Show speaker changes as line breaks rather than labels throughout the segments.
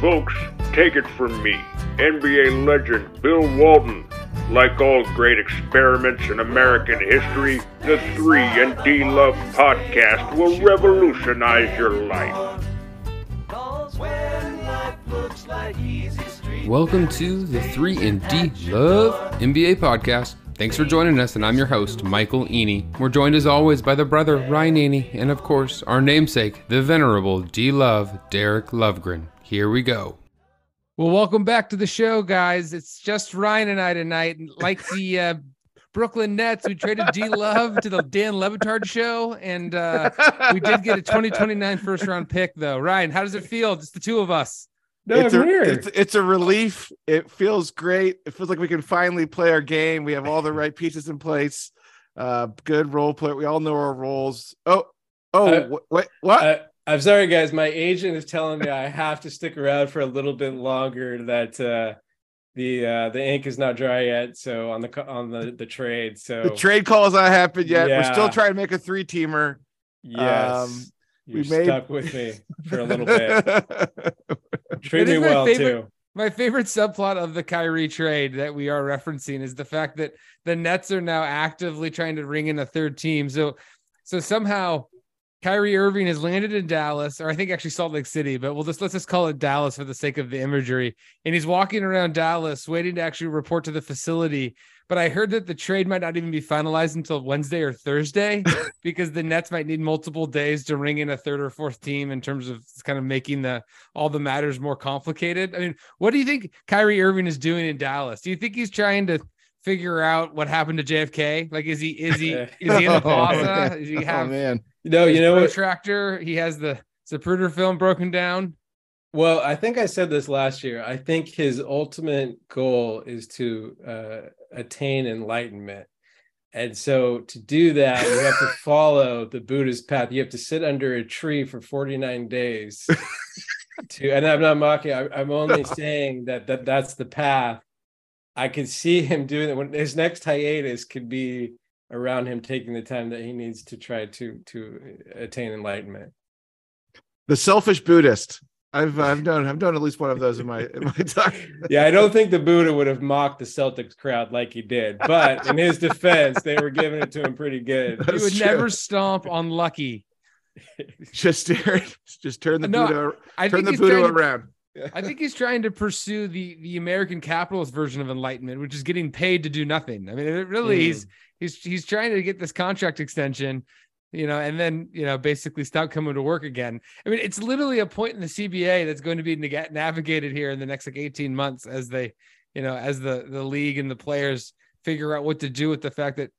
Folks, take it from me, NBA legend Bill Walton. Like all great experiments in American history, the 3 and D Love podcast will revolutionize your life.
Welcome to the 3 and D Love NBA podcast. Thanks for joining us, and I'm your host, Michael Eney. We're joined as always by the brother, Ryan Eney, and of course, our namesake, the venerable D Love, Derek Lovegren. Here we go.
Well, welcome back to the show, guys. It's just Ryan and I tonight. Like the uh, Brooklyn Nets, we traded D Love to the Dan Le Batard show, and uh, we did get a 2029 first round pick, though. Ryan, how does it feel? Just the two of us.
No, it's, a, it's, it's a relief. It feels great. It feels like we can finally play our game. We have all the right pieces in place. Uh, good role play. We all know our roles. Oh, oh, uh, wait, what?
I'm sorry, guys. My agent is telling me I have to stick around for a little bit longer. That uh, the uh, the ink is not dry yet. So on the on the the trade. So
the trade call has not happened yet. Yeah. We're still trying to make a three teamer.
Yes. Um, You're we made... stuck with me for a little bit. Treat me well
favorite,
too.
My favorite subplot of the Kyrie trade that we are referencing is the fact that the Nets are now actively trying to ring in a third team. So, so somehow Kyrie Irving has landed in Dallas, or I think actually Salt Lake City, but we'll just let's just call it Dallas for the sake of the imagery. And he's walking around Dallas waiting to actually report to the facility. But I heard that the trade might not even be finalized until Wednesday or Thursday because the Nets might need multiple days to ring in a third or fourth team in terms of kind of making the all the matters more complicated. I mean, what do you think Kyrie Irving is doing in Dallas? Do you think he's trying to figure out what happened to JFK? Like, is he is he is he in the oh, plaza? Does he oh, have?
Oh, man
no, you know what?
Tractor. He has the Zapruder film broken down.
Well, I think I said this last year. I think his ultimate goal is to uh, attain enlightenment. And so to do that, you have to follow the Buddhist path. You have to sit under a tree for 49 days. to and I'm not mocking, I, I'm only saying that, that that's the path. I could see him doing it when his next hiatus could be around him taking the time that he needs to try to to uh, attain enlightenment.
The selfish buddhist. I've i've done i've done at least one of those in my in my time.
Yeah i don't think the buddha would have mocked the celtics crowd like he did but in his defense they were giving it to him pretty good.
That's he would true. never stomp on lucky.
Just just turn the no, buddha I turn the buddha around
I think he's trying to pursue the the American capitalist version of enlightenment, which is getting paid to do nothing. I mean, it really mm. he's he's he's trying to get this contract extension, you know, and then you know basically stop coming to work again. I mean, it's literally a point in the CBA that's going to be navigated here in the next like 18 months as they, you know, as the the league and the players figure out what to do with the fact that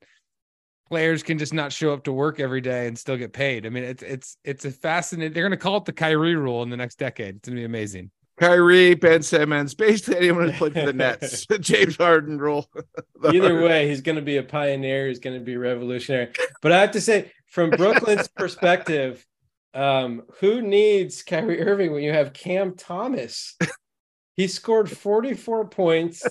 players can just not show up to work every day and still get paid. I mean, it's it's it's a fascinating. They're going to call it the Kyrie rule in the next decade. It's going to be amazing.
Kyrie, Ben Simmons, basically anyone who played for the Nets, James Harden rule.
Either way, he's going to be a pioneer. He's going to be revolutionary. But I have to say, from Brooklyn's perspective, um, who needs Kyrie Irving when you have Cam Thomas? He scored 44 points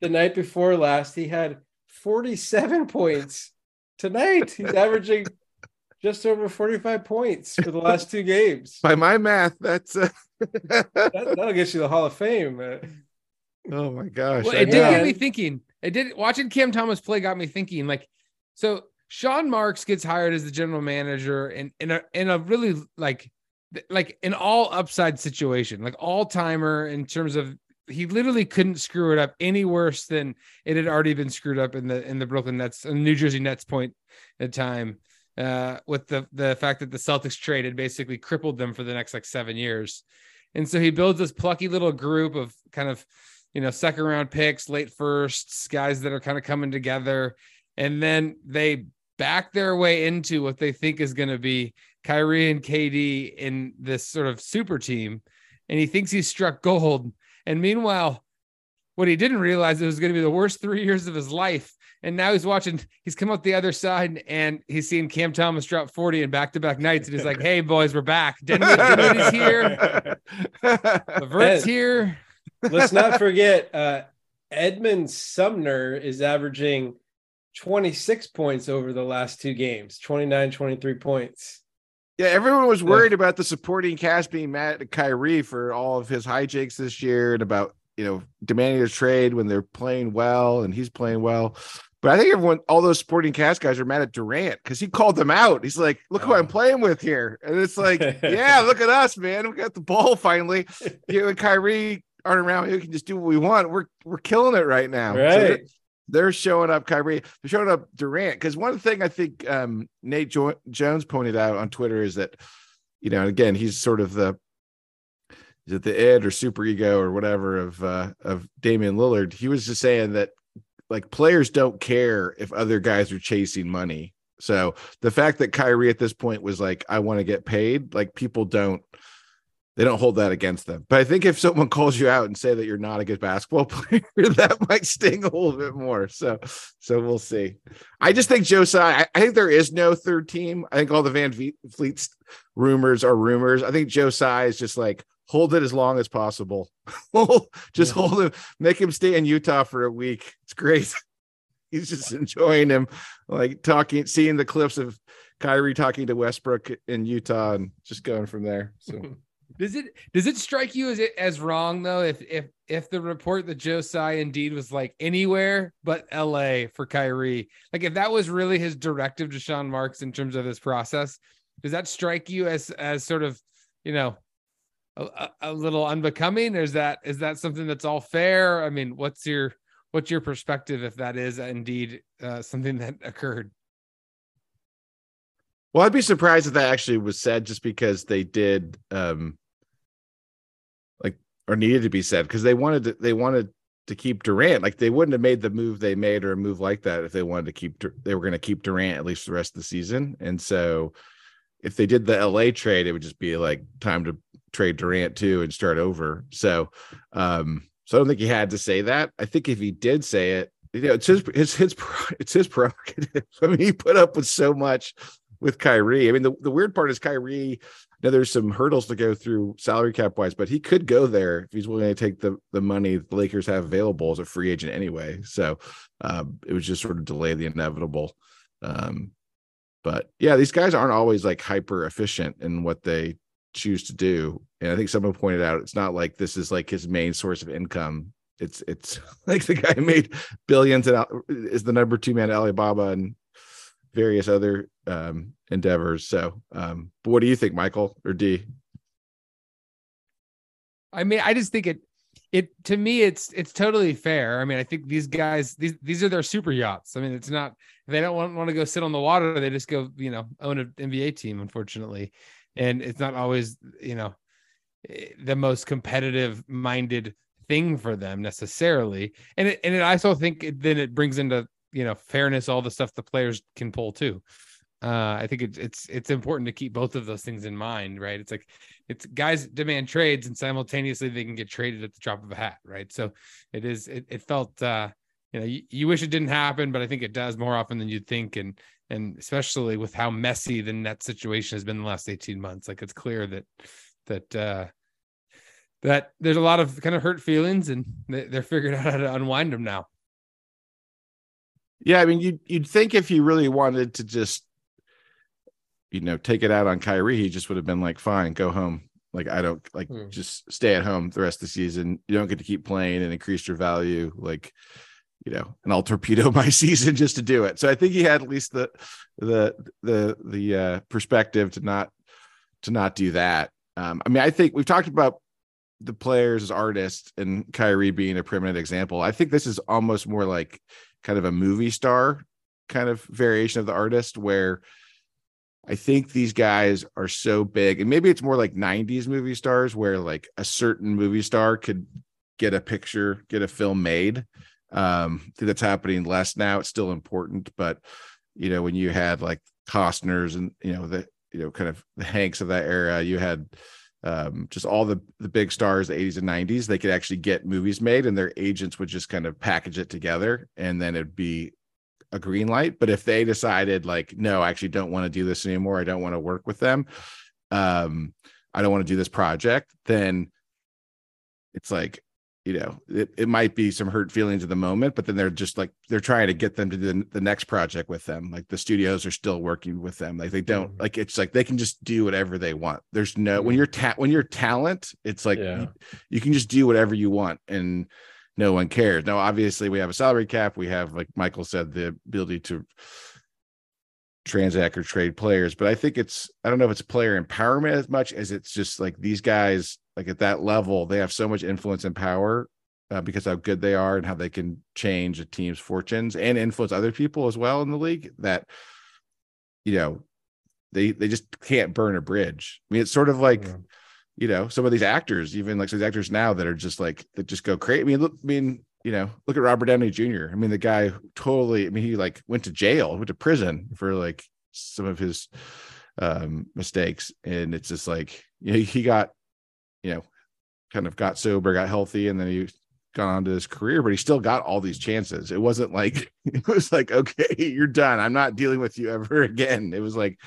the night before last. He had 47 points tonight. He's averaging just over 45 points for the last two games.
By my math, that's uh...
that, will get you the Hall of Fame.
Oh my gosh!
Well, it did get me thinking. It did watching Cam Thomas play got me thinking. Like, so Sean Marks gets hired as the general manager, and in a in a really like like an all upside situation, like all timer in terms of he literally couldn't screw it up any worse than it had already been screwed up in the in the Brooklyn Nets, and New Jersey Nets point at time uh, with the the fact that the Celtics traded basically crippled them for the next like seven years. And so he builds this plucky little group of kind of, you know, second round picks, late firsts, guys that are kind of coming together. And then they back their way into what they think is going to be Kyrie and KD in this sort of super team. And he thinks he's struck gold. And meanwhile, what he didn't realize it was going to be the worst three years of his life and now he's watching, he's come up the other side and he's seen Cam Thomas drop 40 in back to back nights. And he's like, hey, boys, we're back. Dinwiddie's here. LeVert's here.
Let's not forget, uh, Edmond Sumner is averaging 26 points over the last two games 29, 23 points.
Yeah, everyone was worried yeah. about the supporting cast being mad at Kyrie for all of his hijinks this year and about you know demanding a trade when they're playing well and he's playing well. But I think everyone, all those sporting cast guys are mad at Durant because he called them out. He's like, "Look who I'm oh. playing with here," and it's like, "Yeah, look at us, man. We got the ball finally. You and Kyrie aren't around. We can just do what we want. We're we're killing it right now."
Right. So they're,
they're, showing up Kyrie. They're showing up Durant because one thing I think um, Nate jo- Jones pointed out on Twitter is that, you know, again, he's sort of the is it the id or super ego or whatever of uh, of Damian Lillard. He was just saying that like players don't care if other guys are chasing money. So the fact that Kyrie at this point was like, I want to get paid, like people don't they don't hold that against them. But I think if someone calls you out and say that you're not a good basketball player, that might sting a little bit more. So so we'll see. I just think Joe Tsai, I, think there is no third team. I think all the VanVleet rumors are rumors. I think Joe Tsai is just like hold it as long as possible. just yeah. hold him, make him stay in Utah for a week. It's great. He's just enjoying him, like talking, seeing the clips of Kyrie talking to Westbrook in Utah and just going from there. So
does it does it strike you as it as wrong though if if if the report that Joe Tsai indeed was like anywhere but LA for Kyrie, like if that was really his directive to Sean Marks in terms of this process, does that strike you as as sort of you know a, a little unbecoming? Is that is that something that's all fair? I mean, what's your what's your perspective if that is indeed uh, something that occurred?
Well, I'd be surprised if that actually was said just because they did um like or needed to be said because they wanted to they wanted to keep Durant. Like they wouldn't have made the move they made or a move like that if they wanted to keep they were going to keep Durant at least the rest of the season. And so if they did the LA trade, it would just be like time to trade Durant too and start over. So, um, so I don't think he had to say that. I think if he did say it, you know, it's his, it's his, it's his prerogative. I mean, he put up with so much with Kyrie. I mean, the, the weird part is Kyrie. Now there's some hurdles to go through salary cap wise, but he could go there if he's willing to take the the money the Lakers have available as a free agent anyway. So um, it was just sort of delay the inevitable. Um, but yeah, these guys aren't always like hyper efficient in what they choose to do. And I think someone pointed out it's not like this is like his main source of income. It's it's like the guy made billions and is the number two man Alibaba and various other um, endeavors. So, um, but what do you think, Michael or D?
I mean, I just think it it to me it's it's totally fair. I mean, I think these guys these these are their super yachts. I mean, it's not they don't want, want to go sit on the water, they just go, you know, own an NBA team, unfortunately and it's not always you know eh, the most competitive minded thing for them necessarily and it, and it, i also think it, then it brings into you know fairness all the stuff the players can pull too uh, I think it, it's it's important to keep both of those things in mind, right? It's like it's guys demand trades and simultaneously they can get traded at the drop of a hat, right? So it is it, it felt uh, you know you, you wish it didn't happen, but I think it does more often than you'd think, and and especially with how messy the net situation has been the last 18 months like it's clear that that uh that there's a lot of kind of hurt feelings and they're figuring out how to unwind them now
yeah i mean you'd, you'd think if you really wanted to just you know take it out on Kyrie he just would have been like fine go home like I don't like hmm. just stay at home the rest of the season you don't get to keep playing and increase your value like you know, and I'll torpedo my season just to do it. So I think he had at least the the the the uh, perspective to not to not do that. Um, I mean, I think we've talked about the players as artists and Kyrie being a permanent example. I think this is almost more like kind of a movie star kind of variation of the artist where I think these guys are so big, and maybe it's more like 90s movie stars where like a certain movie star could get a picture, get a film made um, I think that's happening less now. It's still important, but you know, when you had like Costner's and you know the you know kind of the Hanks of that era, you had um, just all the the big stars, the 80s and 90s. They could actually get movies made, and their agents would just kind of package it together, and then it'd be a green light. But if they decided like, no, I actually don't want to do this anymore, I don't want to work with them, um, I don't want to do this project, then it's like you know, it, it might be some hurt feelings at the moment, but then they're just like they're trying to get them to the, the next project with them. Like the studios are still working with them. Like they don't
Mhm.
like it's like they can just do whatever they want. There's no when
Mhm.
you're ta- when you're talent, it's like
Yeah.
you, you can just do whatever you want and no one cares. Now, obviously, we have a salary cap. We have, like Michael said, the ability to transact or trade players. But I think it's I don't know if it's player empowerment as much as it's just like these guys, like at that level, they have so much influence and power uh, because how good they are and how they can change a team's fortunes and influence other people as well in the league. That you know they they just can't burn a bridge. I mean, it's sort of like
Yeah.
You know some of these actors, even like some actors now that are just like that just go crazy. I mean, look, I mean, you know, look at Robert Downey Jr. I mean, the guy totally. I mean, he like went to jail, went to prison for like some of his um mistakes, and it's just like you know, he got you know kind of got sober, got healthy, and then he gone on to his career, but he still got all these chances. It wasn't like it was like, okay, you're done. I'm not dealing with you ever again. It was like,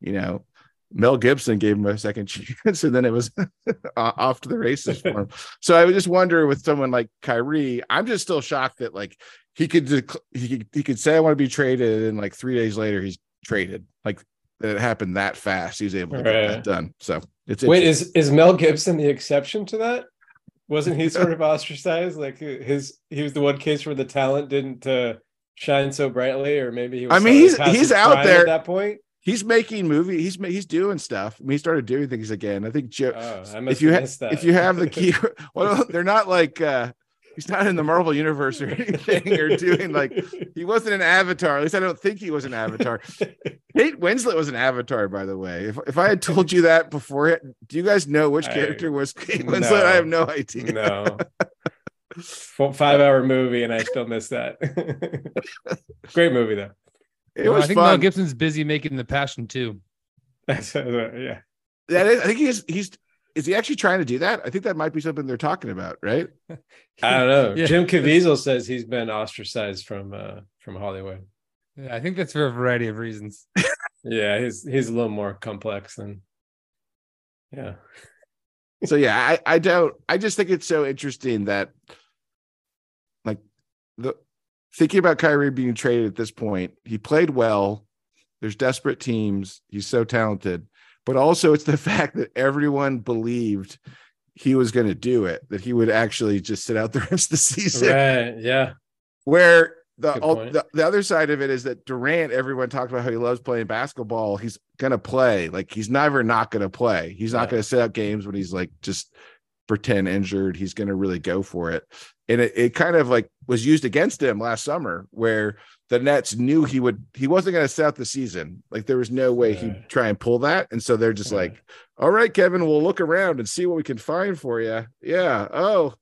you know, Mel Gibson gave him a second chance, and then it was off to the races for him. So I would just wonder with someone like Kyrie, I'm just still shocked that like he could dec- he could, he could say I want to be traded, and like three days later he's traded. Like that it happened that fast. He was able to get that done. So it's
Wait, is is Mel Gibson the exception to that? Wasn't he sort of ostracized? Like his he was the one case where the talent didn't uh, shine so brightly, or maybe he was.
I mean, he's- he's out there.
at that point.
He's making movie. He's he's doing stuff. I mean, he started doing things again. I think Joe.
Oh, I
if you
have
if you have the key, well, they're not like uh he's not in the Marvel universe or anything or doing like he wasn't an Avatar. At least I don't think he was an Avatar. Kate Winslet was an Avatar, by the way. If if I had told you that before, do you guys know which
I-
character was Kate
No.
Winslet? I have no idea.
no. Five hour movie, and I still miss that. Great movie though.
It
Well,
was
I think Mel. Gibson's busy making the passion too.
That's yeah.
That is, I think he's he's is he actually trying to do that? I think that might be something they're talking about, right?
I don't know.
Yeah.
Jim Caviezel says he's been ostracized from uh from Hollywood.
Yeah, I think that's for a variety of reasons.
Yeah, he's he's a little more complex than yeah.
so yeah, I, I don't I just think it's so interesting that like the thinking about Kyrie being traded at this point, he played well. There's desperate teams. He's so talented, but also it's the fact that everyone believed he was going to do it, that he would actually just sit out the rest of the season.
Right. Yeah.
Where the, all, the the other side of it is that Durant, everyone talked about how he loves playing basketball. He's gonna play. Like he's never not gonna play. He's not
Yeah.
gonna sit out games when he's like just pretend injured. He's gonna really go for it. And it, it kind of like was used against him last summer, where the Nets knew he would he wasn't gonna sit out the season. Like there was no way he'd try and pull that. And so they're just
Right.
like, all right, Kevin, we'll look around and see what we can find for you. Yeah. Oh,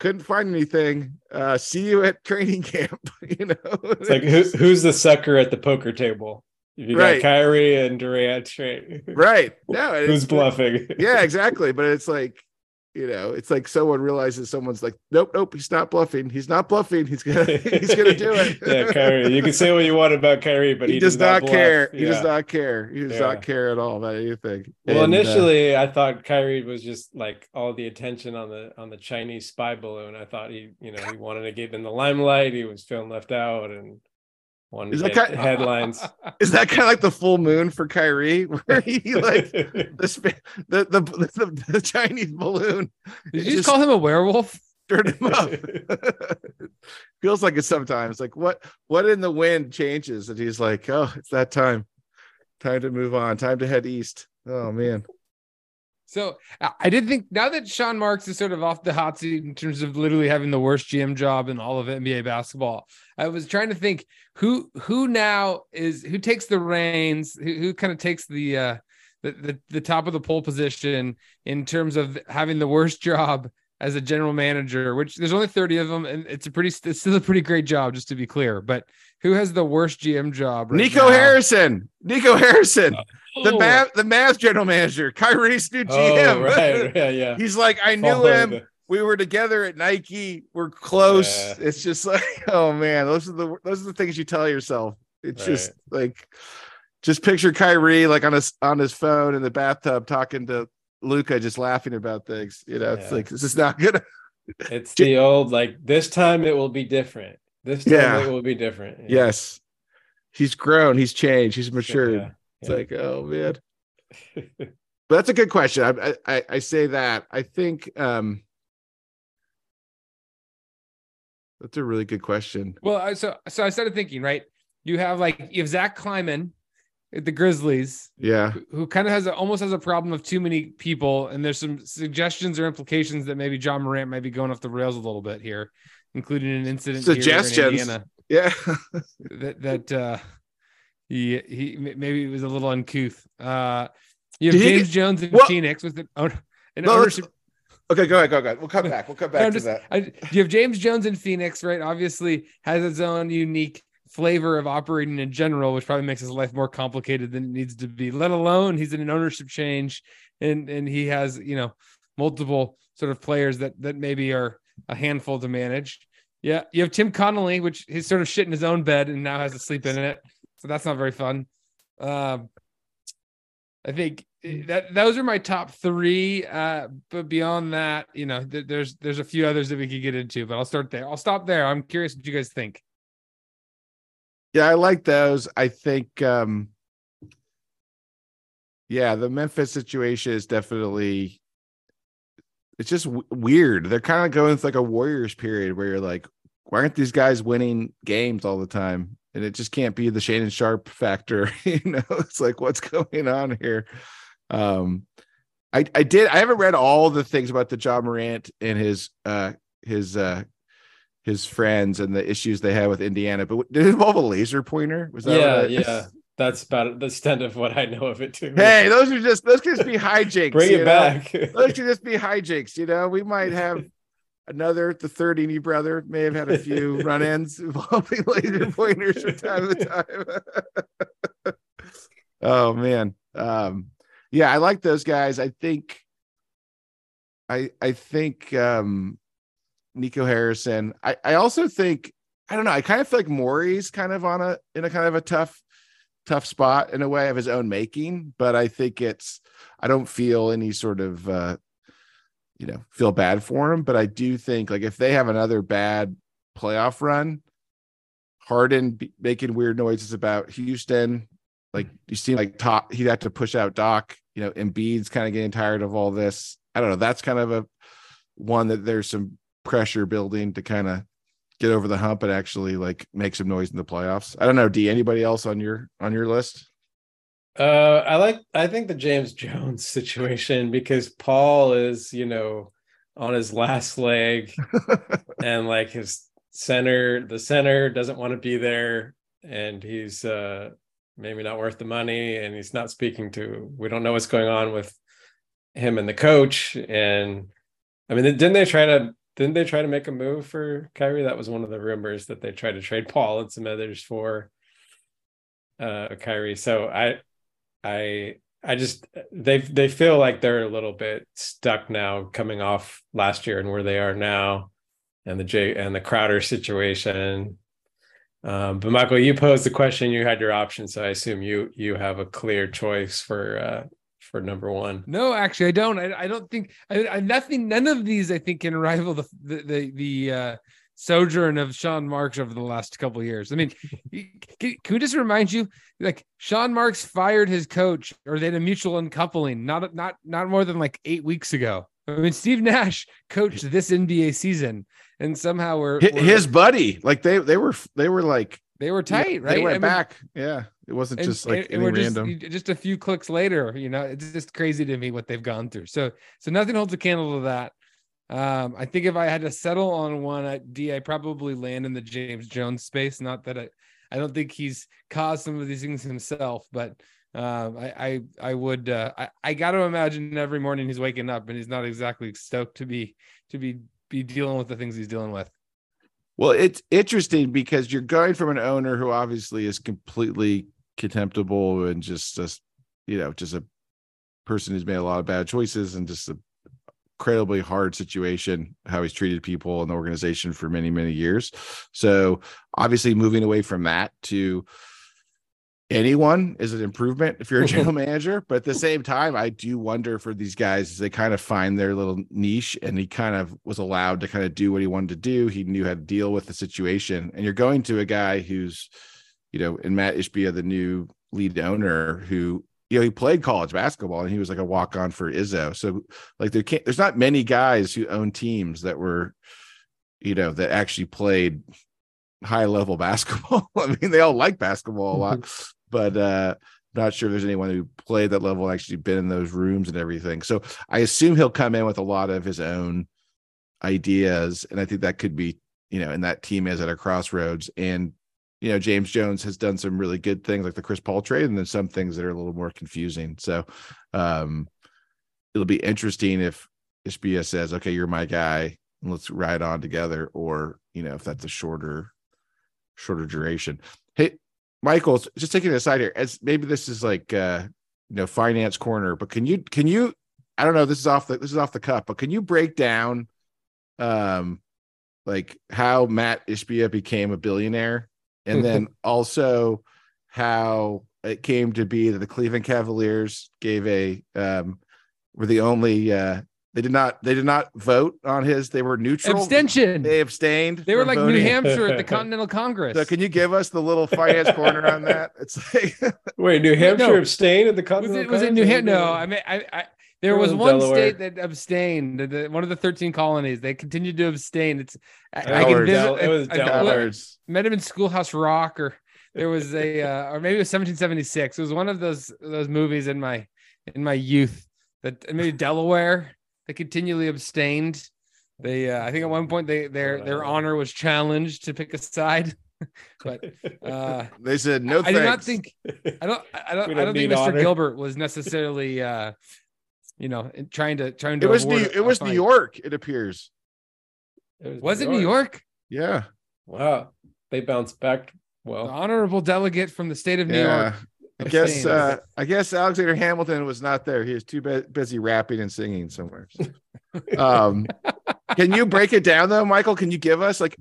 couldn't find anything. Uh, see you at training camp. you know,
It's like who, who's the sucker at the poker table? You
Right.
got Kyrie and Durant Right.
right? No,
Who's bluffing?
Yeah, exactly. But it's like, you know, it's like someone realizes someone's like, nope, nope, he's not bluffing. He's not bluffing. He's gonna, he's gonna do it.
yeah, Kyrie. You can say what you want about Kyrie, but
he,
he,
does, not,
bluff.
care. He does not care. He does
Yeah.
not care at all about anything.
Well,
And, uh,
initially, I thought Kyrie was just like all the attention on the on the Chinese spy balloon. I thought he, you know, he wanted to get in the limelight. He was feeling left out and wanted
Is that kind-
headlines.
is that kind of like the full moon for Kyrie, where he like the the the, the, the Chinese balloon
Did you just call him a werewolf?
stirred him up. Feels like it sometimes. Like what what in the wind changes, and he's like, oh, it's that time. Time to move on. Time to head east. Oh man.
So I did think now that Sean Marks is sort of off the hot seat in terms of literally having the worst GM job in all of NBA basketball, I was trying to think who who now is who takes the reins, who, who kind of takes the uh the, the the top of the pole position in terms of having the worst job as a general manager, which there's only 30 of them, and it's a pretty it's still a pretty great job, just to be clear. But who has the worst GM job? right
Nico
now?
Harrison. Nico Harrison. Oh. The
Oh,
Mav, the Mavs general manager, Kyrie's new GM.
oh,
GM.
right, yeah, yeah.
He's like, I knew
Follow
him.
the-
we were together at Nike. We're close.
Yeah.
It's just like, oh man, those are the those are the things you tell yourself. It's just like, just picture Kyrie like on his on his phone in the bathtub talking to Luka, just laughing about things. You know, it's like this is not gonna
It's the old like this time it will be different. This time
Yeah.
it will be different. Yeah.
Yes. He's grown, he's changed, he's matured.
Yeah.
It's like, oh man. But that's a good question. I, I I say that. I think um that's a really good question.
Well, so so I started thinking, right? You have like have Zach Kleiman the Grizzlies,
Yeah.
who- who kind of has a, almost has a problem of too many people, and there's some suggestions or implications that maybe Ja Morant might be going off the rails a little bit here, including an incident here in
Suggestions.
Indiana
Yeah.
that that uh, he he maybe it was a little uncouth. Uh, you have
Did
James Jones in
What?
Phoenix with an, an
No,
ownership
okay, go ahead, go ahead. We'll come back. We'll come back
I'm
to
just-
that.
I, you have James Jones in Phoenix, right? Obviously has its own unique flavor of operating in general, which probably makes his life more complicated than it needs to be. Let alone he's in an ownership change, and and he has you know multiple sort of players that that maybe are a handful to manage. Yeah, you have Tim Connolly, which he's sort of shit in his own bed and now has to sleep in it, so that's not very fun. Um, I think that those are my top three. Uh, but beyond that, you know, th- there's there's a few others that we could get into, but I'll start there. I'll stop there. I'm curious what you guys think.
Yeah, I like those. I think um yeah, the Memphis situation is definitely it's just w- weird. They're kind of going through like a Warriors period where you're like, why aren't these guys winning games all the time? And it just can't be the Shannon Sharpe factor. you know, it's like what's going on here. Um I I did I haven't read all the things about the Ja Morant and his uh his uh his friends and the issues they had with Indiana, but did it involve a laser pointer? Was that
yeah, yeah. That's about the extent of what I know of it too.
Hey, those are just those could just be hijinks.
bring it
know?
back.
Those could just be hijinks. You know, we might have another the third Indy brother may have had a few run-ins involving laser pointers from time to time. oh man. Um yeah, I like those guys. I think I I think um Nico Harrison. I, I also think I don't know. I kind of feel like Morey's kind of on a in a kind of a tough tough spot in a way of his own making, but I think it's I don't feel any sort of uh you know feel bad for him, but I do think like if they have another bad playoff run, Harden be- making weird noises about Houston, like you see like top he'd have to push out Doc, you know, Embiid's kind of getting tired of all this. I don't know. That's kind of a one that there's some pressure building to kind of get over the hump and actually like make some noise in the playoffs. I don't know. D anybody else on your on your list?
Uh, I like. I think the James Jones situation because Paul is, you know, on his last leg, and like his center, the center doesn't want to be there, and he's uh maybe not worth the money, and he's not speaking to. We don't know what's going on with him and the coach, and I mean, didn't they try to? Didn't they try to make a move for Kyrie? That was one of the rumors that they tried to trade Paul and some others for uh Kyrie. So I I I just they they feel like they're a little bit stuck now coming off last year and where they are now and the J and the Crowder situation. Um, but Michael, you posed the question, you had your option, so I assume you you have a clear choice for uh for number one.
No, actually, I don't. I, I don't think I, I nothing. None of these I think can rival the the the, the uh, sojourn of Sean Marks over the last couple of years. I mean, can, can we just remind you, like Sean Marks fired his coach, or they had a mutual uncoupling, not not not more than like eight weeks ago. I mean, Steve Nash coached this NBA season, and somehow we're,
Hi-
we're-
His buddy, like they they were they were like
they were tight, right?
They went
I mean,
back. Yeah, it wasn't
and-
just like
and-
any
we're just,
random.
just a few clicks later you know it's just crazy to me what they've gone through so so nothing holds a candle to that um i think if i had to settle on one at d i probably land in the james jones space not that i i don't think he's caused some of these things himself but um i i, I would uh I, I got to imagine every morning he's waking up and he's not exactly stoked to be to be be dealing with the things he's dealing with
Well, it's interesting because you're going from an owner who obviously is completely contemptible and just, a, you know, just a person who's made a lot of bad choices and just a incredibly hard situation how he's treated people in the organization for many many years. So obviously moving away from that to anyone is an improvement if you're a general manager. But at the same time, I do wonder for these guys as they kind of find their little niche and he kind of was allowed to kind of do what he wanted to do. He knew how to deal with the situation. And you're going to a guy who's, you know, in Matt Ishbia, the new lead owner who you know, he played college basketball and he was like a walk on for Izzo. So like there can't there's not many guys who own teams that were, you know, that actually played high level basketball. I mean, they all like basketball a lot, but uh not sure if there's anyone who played that level actually been in those rooms and everything. So I assume he'll come in with a lot of his own ideas. And I think that could be, you know, and that team is at a crossroads. And you know, James Jones has done some really good things like the Chris Paul trade, and then some things that are a little more confusing. So um it'll be interesting if Ishbia says, okay, you're my guy, and let's ride on together, or you know, if that's a shorter, shorter duration. Hey, Michael, just taking it aside here, as maybe this is like uh you know, finance corner, but can you can you I don't know, this is off the this is off the cuff, but can you break down um like how Matt Ishbia became a billionaire? And then also how it came to be that the Cleveland Cavaliers gave a um were the only uh they did not they did not vote on his they were neutral
Abstention.
they abstained
They were
from
like New. Hampshire at the Continental Congress.
so can you give us the little finance corner on that it's like
Wait, New Hampshire
No.
abstained at the
was
Continental
it was it New Hampshire? No, I mean, I, I there was
was
one
Delaware.
state that abstained. the- the- one of the thirteen colonies. They continued to abstain. It's I, I can
Delaware.
visit.
Del- it was
I- I-
Delaware's-
might have been Schoolhouse Rock, or there was a, uh, or maybe it was 1776. It was one of those those movies in my in my youth that maybe Delaware. They continually abstained. They, uh, I think, at one point they their their honor was challenged to pick a side. but uh,
they said no
I do not think I don't I don't I
don't
don't think Mr.
honor.
Gilbert was necessarily uh you know trying to trying to
it was new it was New. York it appears
Was it New York?
yeah
Wow, they bounced back
The
well.
honorable delegate from the state of New
yeah
York.
I guess uh I guess Alexander Hamilton was not there. He was too bu- busy rapping and singing somewhere. um can you break it down though, Michael? Can you give us like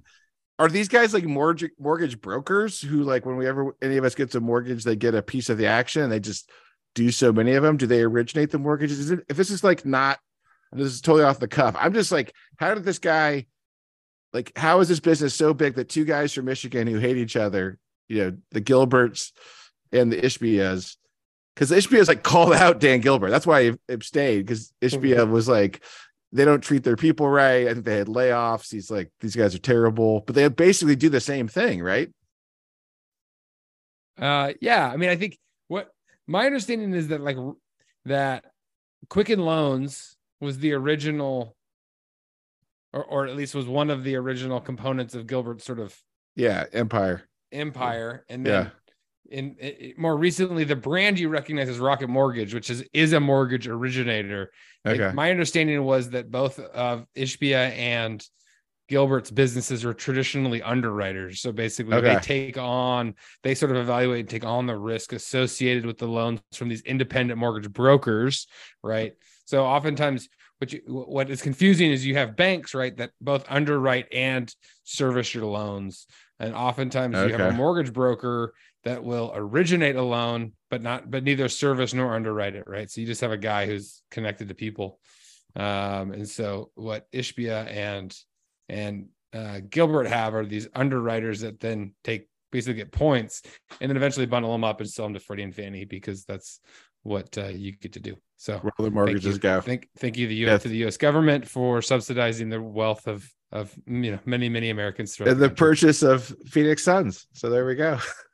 are these guys like mortgage mortgage brokers who like when we ever any of us gets a mortgage, they get a piece of the action and they just do so many of them? Do they originate the mortgages? Is it, if this is like not this is totally off the cuff. I'm just like, how did this guy like how is this business so big that two guys from Michigan who hate each other, you know, the Gilberts and the Ishbias, because the Ishbias like called out Dan Gilbert. That's why he abstained because Ishbia was like, they don't treat their people right. I think they had layoffs. He's like, these guys are terrible, but they basically do the same thing, right?
Uh, yeah, I mean, I think what my understanding is that like that Quicken Loans was the original, or or at least was one of the original components of Gilbert's sort of
Yeah, Empire.
empire, and
Yeah.
Then. In, more recently, the brand you recognize as Rocket Mortgage, which is is a mortgage originator.
Okay.
my understanding was that both of Ishbia and Gilbert's businesses are traditionally underwriters. So basically, they take on, they sort of evaluate and take on the risk associated with the loans from these independent mortgage brokers, right? So oftentimes, what you, what is confusing is you have banks, right, that both underwrite and service your loans, and oftentimes you have a mortgage broker that will originate a loan, but not, but neither service nor underwrite it, right? So you just have a guy who's connected to people. Um, and so what Ishbia and and uh, Gilbert have are these underwriters that then take basically get points and then eventually bundle them up and sell them to Freddie and Fannie because that's what uh, you get to do. So
the
thank
mortgages go.
Thank, thank you the U-
Yeah.
to the U.S. government for subsidizing the wealth of of you know many many Americans
And the
country.
purchase of Phoenix Suns. So there we go.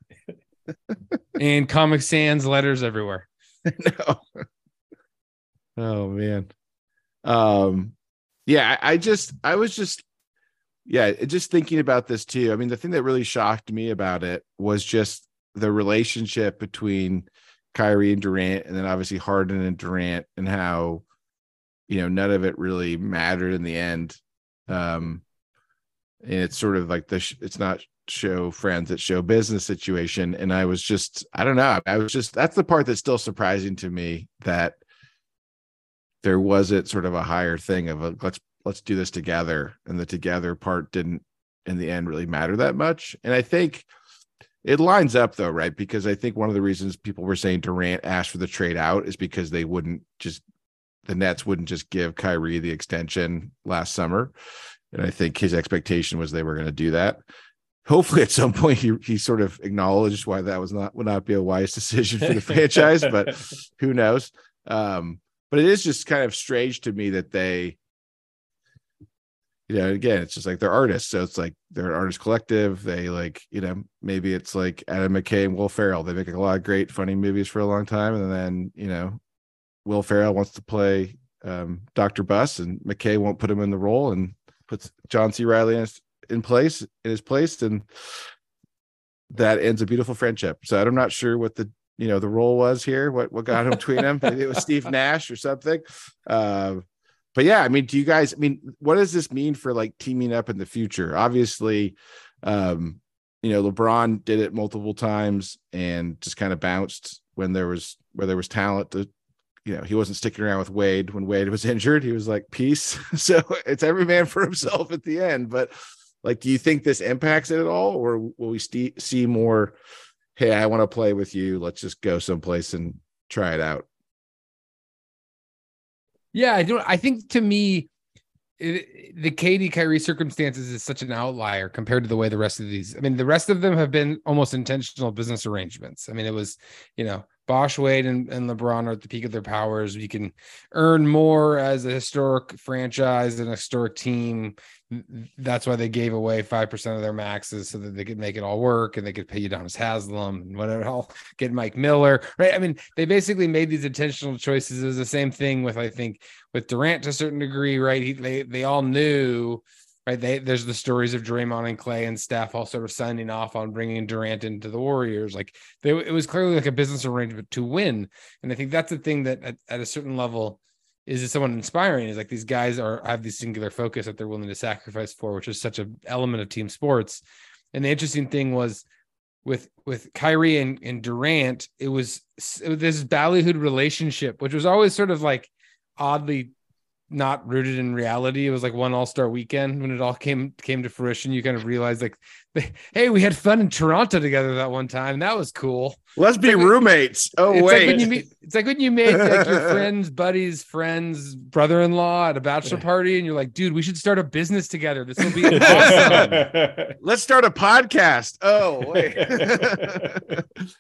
and Comic Sans letters everywhere.
no. Oh man. Um yeah, I, I just I was just yeah, just thinking about this too. I mean, the thing that really shocked me about it was just the relationship between Kyrie and Durant and then obviously Harden and Durant and how you know none of it really mattered in the end. Um and it's sort of like the sh- it's not show friends it's show business situation and i was just i don't know i was just that's the part that's still surprising to me that there wasn't sort of a higher thing of a let's let's do this together and the together part didn't in the end really matter that much and i think it lines up though, right? Because I think one of the reasons people were saying Durant asked for the trade out is because they wouldn't just the Nets wouldn't just give Kyrie the extension last summer. And I think his expectation was they were going to do that. Hopefully at some point he he sort of acknowledged why that was not would not be a wise decision for the franchise, but who knows. Um, but it is just kind of strange to me that they you know, again, it's just like they're artists. So it's like they're an artist collective. They like, you know, maybe it's like Adam McKay and Will Ferrell. They make a lot of great, funny movies for a long time. And then, you know, Will Ferrell wants to play um, Dr. Buss and McKay won't put him in the role and puts John C. Reilly in, his, in place, in his place. And that ends a beautiful friendship. So I'm not sure what the, you know, the role was here, what, what got him between them. Maybe it was Steve Nash or something. Uh, but yeah, I mean, do you guys? I mean, what does this mean for like teaming up in the future? Obviously, um, you know, LeBron did it multiple times and just kind of bounced when there was where there was talent to you know, he wasn't sticking around with Wade when Wade was injured. He was like, peace. so it's every man for himself at the end. But like, do you think this impacts it at all? Or will we st- see more, hey, I want to play with you. Let's just go someplace and try it out?
Yeah, I don't. I think to me, it, the KD Kyrie circumstances is such an outlier compared to the way the rest of these. I mean, the rest of them have been almost intentional business arrangements. I mean, it was you know Bosh, Wade, and, and LeBron are at the peak of their powers. We can earn more as a historic franchise and a historic team. That's why they gave away five percent of their maxes so that they could make it all work and they could pay you, Udonis Haslem and whatever else, get Mike Miller. Right. I mean, they basically made these intentional choices. It was the same thing with I think with Durant to a certain degree, right? He, they they all knew right? They, there's the stories of Draymond and Klay and Steph all sort of signing off on bringing Durant into the Warriors. Like they, it was clearly like a business arrangement to win. And I think that's the thing that at, at a certain level is someone inspiring is like these guys are have this singular focus that they're willing to sacrifice for, which is such an element of team sports. And the interesting thing was with with Kyrie and, and Durant, it was, it was this ballyhood relationship, which was always sort of like oddly not rooted in reality. It was like one All Star weekend when it all came came to fruition. You kind of realized like, hey, we had fun in Toronto together that one time. That was cool.
Let's be like, roommates. Oh
it's
wait,
like when you meet, it's like when you make like your friends, buddies, friends, brother in law at a bachelor party, and you're like, dude, we should start a business together. This will be awesome.
Let's start a podcast. Oh wait,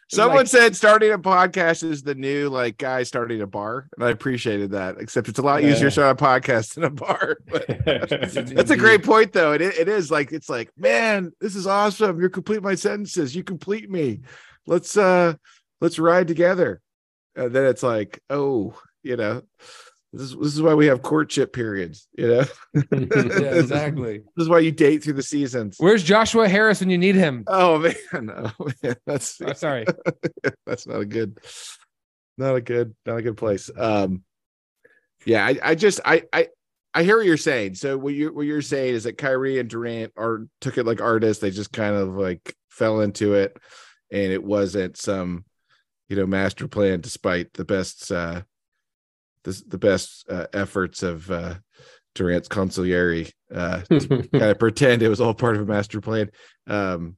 someone like, said starting a podcast is the new like guy starting a bar, and I appreciated that. Except it's a lot easier to start a podcast than a bar. that's a great point, though. It it is like it's like man, this is awesome. You complete my sentences. You complete me. Let's uh let's ride together. And then it's like oh you know this is, this is why we have courtship periods you know?
Yeah, exactly.
this is why you date through the seasons.
Where's joshua harris when you need him?
Oh man. No man, that's
oh, sorry.
that's not a good not a good not a good place. Um yeah i i just i i I hear what you're saying. So what you what you're saying is that Kyrie and Durant are took it like artists. They just kind of like fell into it and it wasn't some you know master plan despite the best uh the, the best uh, efforts of uh Durant's consigliere uh to kind of pretend it was all part of a master plan um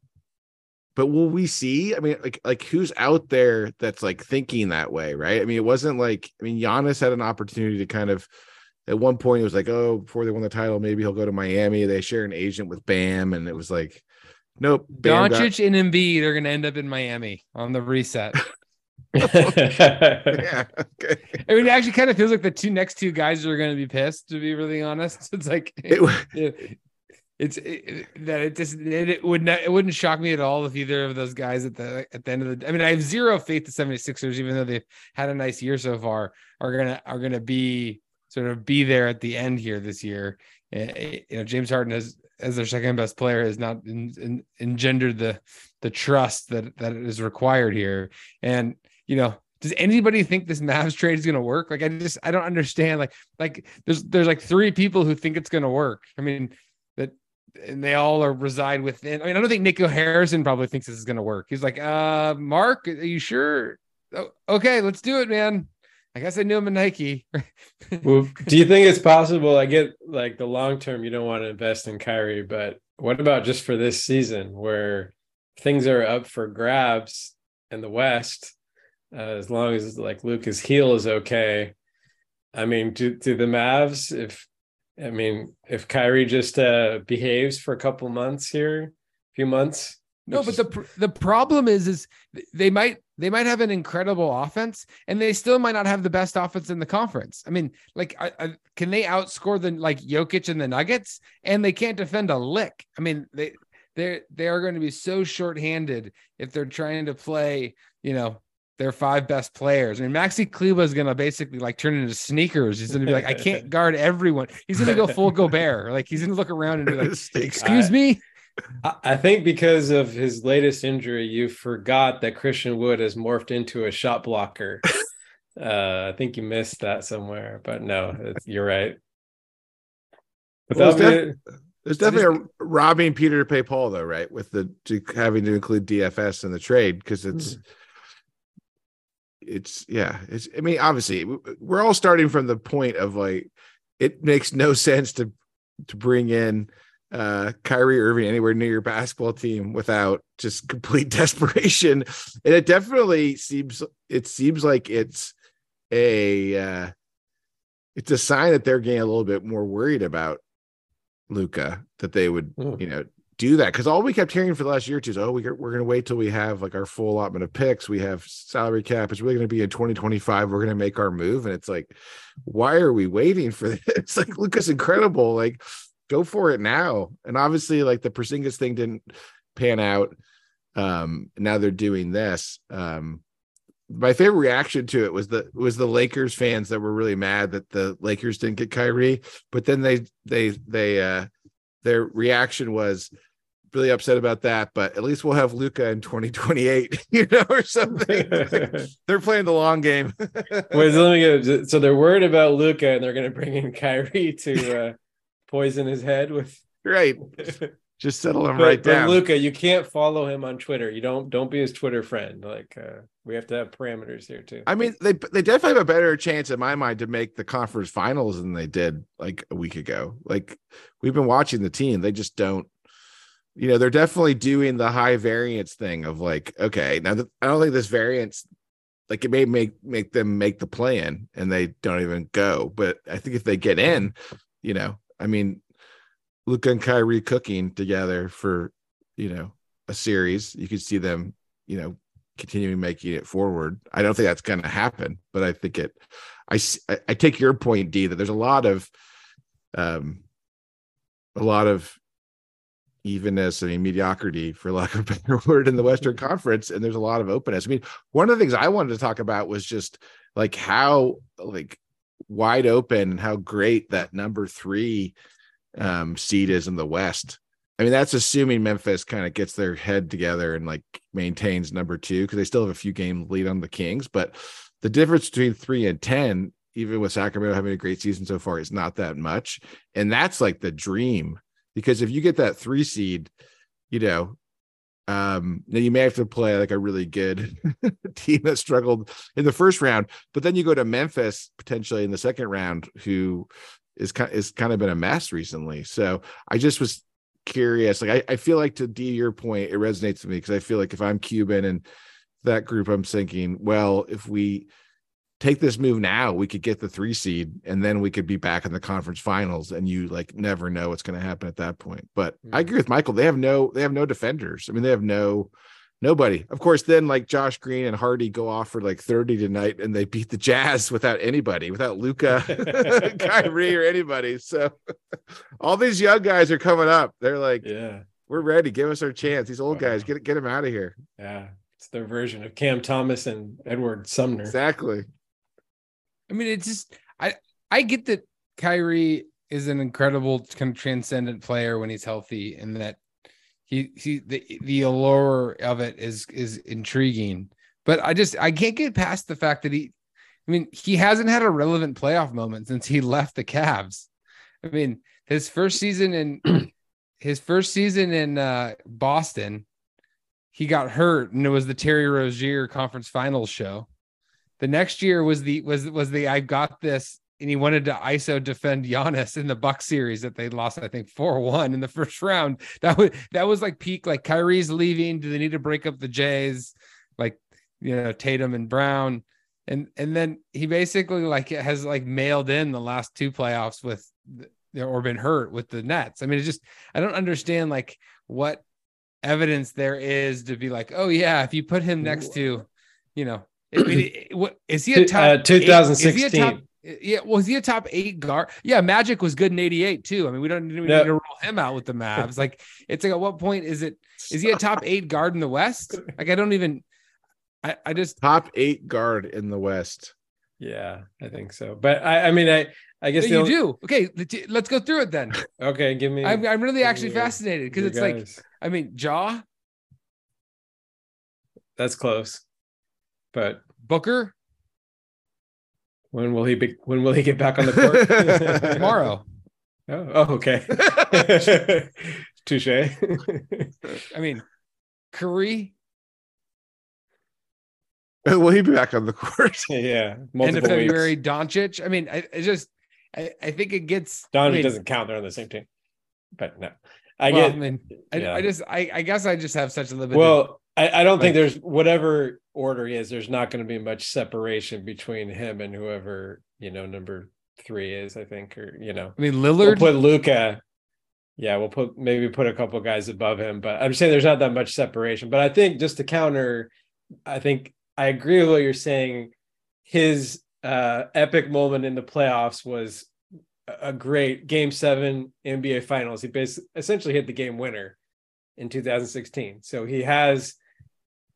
but will we see i mean like like who's out there that's like thinking that way right i mean it wasn't like i mean Giannis had an opportunity to kind of at one point it was like oh before they won the title maybe he'll go to miami they share an agent with bam and it was like Nope.
Doncic got... and Embiid are going to end up in Miami on the reset.
yeah. Okay.
I mean, it actually kind of feels like the two next two guys are going to be pissed. To be really honest, it's like it, it, it's it, that it just it, would not it wouldn't shock me at all if either of those guys at the at the end of the. I mean, I have zero faith the 76ers, even though they've had a nice year so far, are gonna are gonna be sort of be there at the end here this year. Eh, eh, you know, James Harden has as their second best player has not in, in, engendered the the trust that that is required here. And you know, does anybody think this Mavs trade is going to work? Like, I just I don't understand. Like, like there's there's like three people who think it's going to work. I mean, that and they all are reside within. I mean, I don't think Nico Harrison probably thinks this is going to work. He's like, uh, Mark, are you sure? Oh, okay, let's do it, man. I guess I knew him in Nike.
well, do you think it's possible? I get like the long term, you don't want to invest in Kyrie, but what about just for this season where things are up for grabs in the West, uh, as long as like Luka's heel is okay. I mean, do do the Mavs if I mean if Kyrie just uh, behaves for a couple months here, a few months.
No, but the the problem is is they might they might have an incredible offense and they still might not have the best offense in the conference. I mean, like, I, I, can they outscore the like Jokic and the Nuggets? And they can't defend a lick. I mean, they they they are going to be so shorthanded if they're trying to play, you know, their five best players. I mean, Maxi Kleber is going to basically like turn into sneakers. He's going to be like, I can't guard everyone. He's going to go full Gobert. Like he's going to look around and be like, excuse me.
I think because of his latest injury, you forgot that Christian Wood has morphed into a shot blocker. uh, I think you missed that somewhere, but no, you're right.
But well, there's, def- there's definitely just, a robbing Peter to pay Paul, though, right? With the to having to include DFS in the trade because it's. Mm-hmm. It's yeah. It's. I mean, obviously, we're all starting from the point of like, it makes no sense to to bring in uh, Kyrie Irving anywhere near your basketball team without just complete desperation. And it definitely seems it seems like it's a uh, it's a sign that they're getting a little bit more worried about Luka that they would mm. you know do that. Because all we kept hearing for the last year or two is oh we, we're going to wait till we have like our full allotment of picks. We have salary cap. It's really going to be in 2025 we're going to make our move. And it's like why are we waiting for this? Like Luka's incredible. Like go for it now. And obviously, like the Porzingis thing didn't pan out. Um, now they're doing this. Um, my favorite reaction to it was the was the Lakers fans that were really mad that the Lakers didn't get Kyrie, but then they they they uh their reaction was really upset about that, but at least we'll have Luka in 2028, you know, or something. they're playing the long game.
Wait, let me get so they're worried about Luka and they're gonna bring in Kyrie to uh poison his head with
right. Just settle him but, right down.
Luka, you can't follow him on Twitter. You don't don't be his Twitter friend. Like uh, we have to have parameters here too.
I mean, they they definitely have a better chance in my mind to make the conference finals than they did like a week ago. Like we've been watching the team, they just don't you know, they're definitely doing the high variance thing of like, okay, now the, I don't think this variance like it may make make them make the plan and they don't even go. But I think if they get in, you know, I mean, Luka and Kyrie cooking together for you know a series, you could see them, you know, continuing making it forward. I don't think that's going to happen, but I think it. I I take your point, D, that there's a lot of, um, a lot of evenness and mediocrity, for lack of a better word, in the Western Conference, and there's a lot of openness. I mean, one of the things I wanted to talk about was just like how like wide open and how great that number three um, seed is in the West. I mean, that's assuming Memphis kind of gets their head together and like maintains number two because they still have a few game lead on the Kings. But the difference between three and 10, even with Sacramento having a great season so far, is not that much. And that's like the dream because if you get that three seed, you know, um now you may have to play like a really good team that struggled in the first round but then you go to memphis potentially in the second round who is kind is kind of been a mess recently. So i just was curious like i, I feel like to d your point it resonates with me because i feel like if i'm cuban and that group i'm thinking well if we take this move now, we could get the three seed and then we could be back in the conference finals. And you like never know what's going to happen at that point. But mm-hmm. I agree with Michael. They have no, they have no defenders. I mean, they have no, nobody. Of course, then like Josh Green and Hardy go off for like 30 tonight and they beat the Jazz without anybody, without Luka, Kyrie, or anybody. So all these young guys are coming up. They're like,
yeah,
we're ready. Give us our chance. These old wow. guys, get get them out of here.
Yeah. It's their version of Cam Thomas and Edmond Sumner.
Exactly.
I mean, it's just I I get that Kyrie is an incredible kind of transcendent player when he's healthy, and that he he the the allure of it is is intriguing. But I just I can't get past the fact that he, I mean, he hasn't had a relevant playoff moment since he left the Cavs. I mean, his first season in his first season in uh, Boston, he got hurt, and it was the Terry Rozier conference finals show. The next year was the was was the I got this and he wanted to ISO defend Giannis in the Buck series that they lost, I think, 4-1 in the first round. That was that was like peak, like Kyrie's leaving. Do they need to break up the Jays? Like, you know, Tatum and Brown. And and then he basically like has like mailed in the last two playoffs with or been hurt with the Nets. I mean, it's just I don't understand like what evidence there is to be like, oh yeah, if you put him next to, you know, I mean, what is he a top
uh, 2016?
yeah, was he a top eight guard? Yeah, Magic was good in '88 too. I mean, we don't even need to roll him out with the Mavs. Like, it's like at what point is it? Is he a top eight guard in the West? Like, I don't even. I, I just
top eight guard in the West.
Yeah, I think so. But I, I mean, I, I guess
you only... do. Okay, let's go through it then.
okay, give me.
I'm, I'm really actually fascinated because it's guys. like, I mean, Ja.
That's close, but
Booker.
When will he be? When will he get back on the court?
Tomorrow.
Oh, oh okay. Touche.
I mean, Curry.
Will he be back on the court?
yeah.
End of February, weeks. Doncic. I mean, I, I just, I, I, think it gets.
Doncic
I mean,
doesn't count. They're on the same team. But no, I
well,
get.
I mean, yeah. I, I, just, I, I guess I just have such a limited.
Well, I, I don't like, think there's whatever order he is. There's not going to be much separation between him and whoever you know number three is. I think, or you know,
I mean, Lillard.
We'll put Luka. Yeah, we'll put maybe put a couple guys above him, but I'm saying there's not that much separation. But I think just to counter, I think I agree with what you're saying. His uh, epic moment in the playoffs was a great game seven NBA finals. He basically essentially hit the game winner in 2016. So he has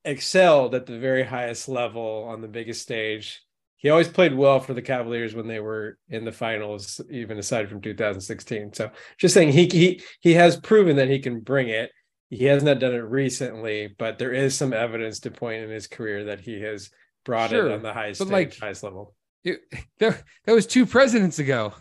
excelled at the very highest level on the biggest stage. He always played well for the Cavaliers when they were in the finals, even aside from 2016. So just saying he he he has proven that he can bring it. He has not done it recently, but there is some evidence to point in his career that he has brought sure, it on the highest stage, like, highest level.
It, that, that was two presidents ago.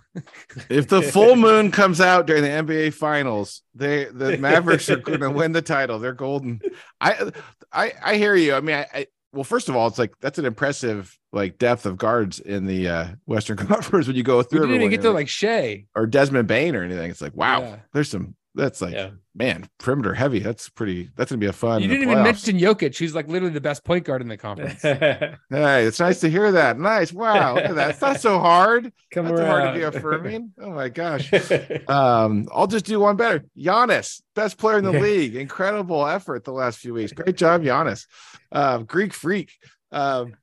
if the full moon comes out during the NBA finals, they the Mavericks are going to win the title. They're golden. I I I hear you. I mean, I, I well, first of all, it's like that's an impressive like depth of guards in the uh, Western Conference when you go through.
We didn't even get to like Shai
or Desmond Bane or anything. It's like wow, yeah. there's some that's like yeah. man, perimeter heavy. That's pretty. That's gonna be a fun.
You didn't even mention Jokic. He's like literally the best point guard in the conference.
hey, it's nice to hear that. Nice. Wow. Look at that. It's not so hard. Come That's around. hard to be affirming. Oh my gosh. Um, I'll just do one better. Giannis, best player in the league. Incredible effort the last few weeks. Great job, Giannis. Uh, Greek freak. Um,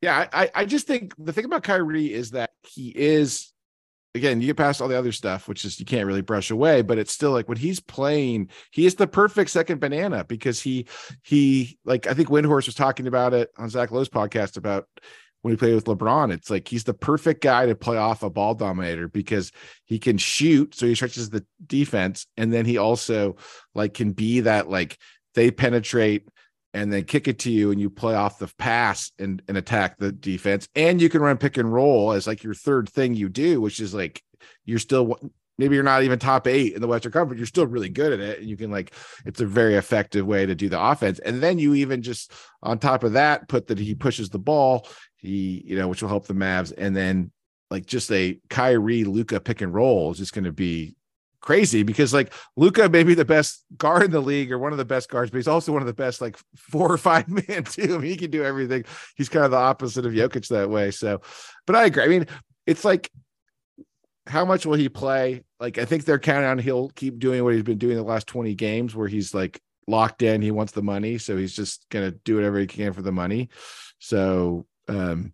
yeah, I, I just think the thing about Kyrie is that he is again, you get past all the other stuff, which is you can't really brush away, but it's still like when he's playing, he is the perfect second banana because he he like I think Windhorst was talking about it on Zach Lowe's podcast about when he played with LeBron. It's like he's the perfect guy to play off a ball dominator because he can shoot, so he stretches the defense, and then he also like can be that like they penetrate and then kick it to you and you play off the pass and, and attack the defense. And you can run pick and roll as like your third thing you do which is like you're still maybe you're not even top eight in the western conference you're still really good at it. And you can like it's a very effective way to do the offense. And then you even just on top of that put that he pushes the ball he you know which will help the mavs. And then like just a Kyrie Luka pick and roll is just going to be crazy because like Luka may be the best guard in the league or one of the best guards, but he's also one of the best like four or five man too. I mean, he can do everything. He's kind of the opposite of Jokic that way. So, but I agree. I mean, it's like how much will he play? Like I think they're counting on he'll keep doing what he's been doing the last 20 games where he's like locked in, he wants the money, so he's just gonna do whatever he can for the money. So um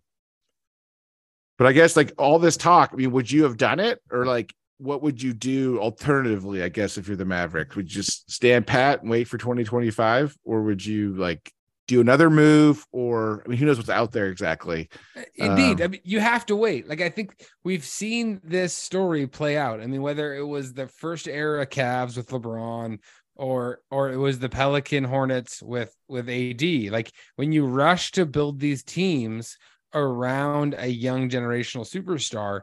but I guess like all this talk, I mean, would you have done it or like what would you do alternatively? I guess if you're the Mavericks, would you just stand pat and wait for 2025, or would you like do another move? Or I mean, who knows what's out there exactly?
Indeed, um, I mean, you have to wait. Like I think we've seen this story play out. I mean, whether it was the first era Cavs with LeBron, or or it was the Pelican Hornets with with AD. Like when you rush to build these teams around a young generational superstar,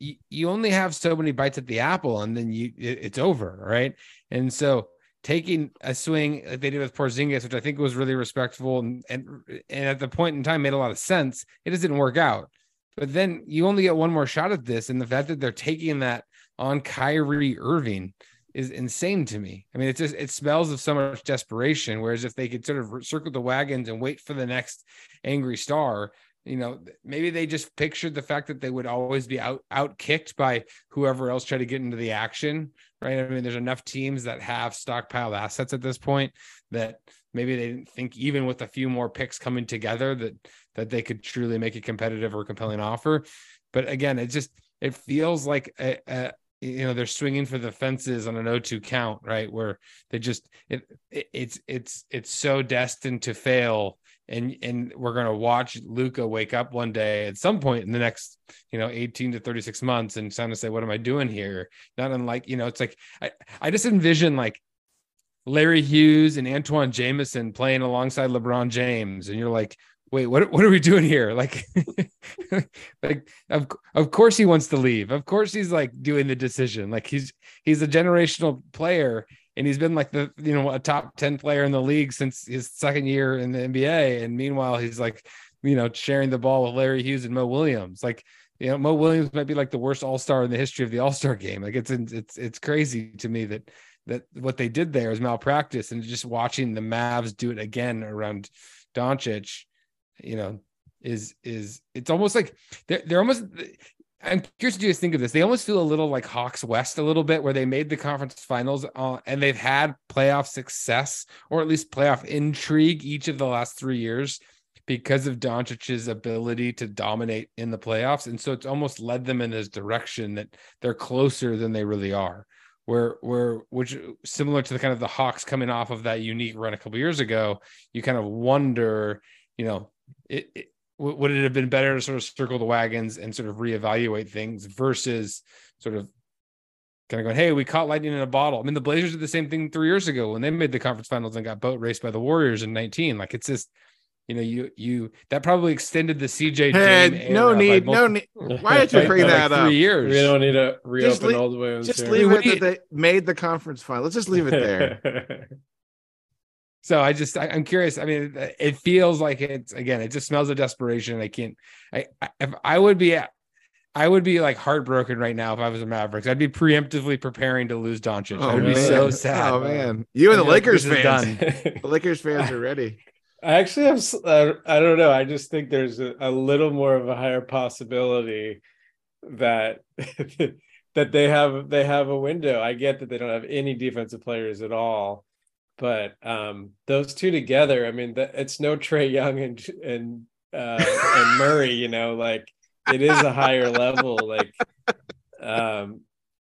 you, only have so many bites at the apple and then you it, it's over right and so taking a swing like they did with Porzingis, which I think was really respectful and, and and at the point in time made a lot of sense. It just didn't work out. but then you only get one more shot at this, and the fact that they're taking that on Kyrie Irving is insane to me. I mean, it just it smells of so much desperation. Whereas if they could sort of circle the wagons and wait for the next angry star, you know, maybe they just pictured the fact that they would always be out out kicked by whoever else tried to get into the action, right? I mean, there's enough teams that have stockpiled assets at this point that maybe they didn't think even with a few more picks coming together that that they could truly make a competitive or compelling offer. But again, it just it feels like a, a you know they're swinging for the fences on an 0-2 count, right? Where they just it, it it's it's it's so destined to fail and and we're going to watch Luka wake up one day at some point in the next you know 18 to 36 months and kind of say what am I doing here? Not unlike you know it's like I I just envision like Larry Hughes and Antawn Jamison playing alongside LeBron James and you're like wait what what are we doing here? Like like of, of course he wants to leave. Of course he's like doing the decision. Like he's he's a generational player and he's been like the you know a top 10 player in the league since his second year in the NBA and meanwhile he's like you know sharing the ball with Larry Hughes and Mo Williams. Like you know Mo Williams might be like the worst all-star in the history of the all-star game. Like it's it's it's crazy to me that that what they did there is malpractice and just watching the Mavs do it again around Doncic you know is is it's almost like they're, they're almost I'm curious to just think of this. They almost feel a little like Hawks West a little bit, where they made the conference finals uh, and they've had playoff success or at least playoff intrigue each of the last three years because of Doncic's ability to dominate in the playoffs. And so it's almost led them in this direction that they're closer than they really are. Where, where, which similar to the kind of the Hawks coming off of that unique run a couple years ago, you kind of wonder, you know, it, it would it have been better to sort of circle the wagons and sort of reevaluate things versus sort of kind of going, hey, we caught lightning in a bottle. I mean, the Blazers did the same thing three years ago when they made the conference finals and got boat raced by the Warriors in 19. Like it's just, you know, you you that probably extended the CJ.
Hey, no need, no need. Why did you bring that
like
up?
Three years.
We don't need to reopen
leave-
all the way.
Just
Sure.
leave it that they made the conference final. Let's just leave it there.
So I just I, I'm curious. I mean, it feels like it's again. It just smells of desperation. I can't. I, I if I would be, I would be like heartbroken right now if I was a Mavericks. I'd be preemptively preparing to lose Doncic. I would be so sad.
Oh man, you and the
I'd like,
Lakers fans.
done.
The Lakers fans are ready.
I actually have. Uh, I don't know. I just think there's a, a little more of a higher possibility that that they have they have a window. I get that they don't have any defensive players at all, but um, those two together. I mean, that it's no Trae Young and and uh, and Murray. You know, like it is a higher level. Like, um,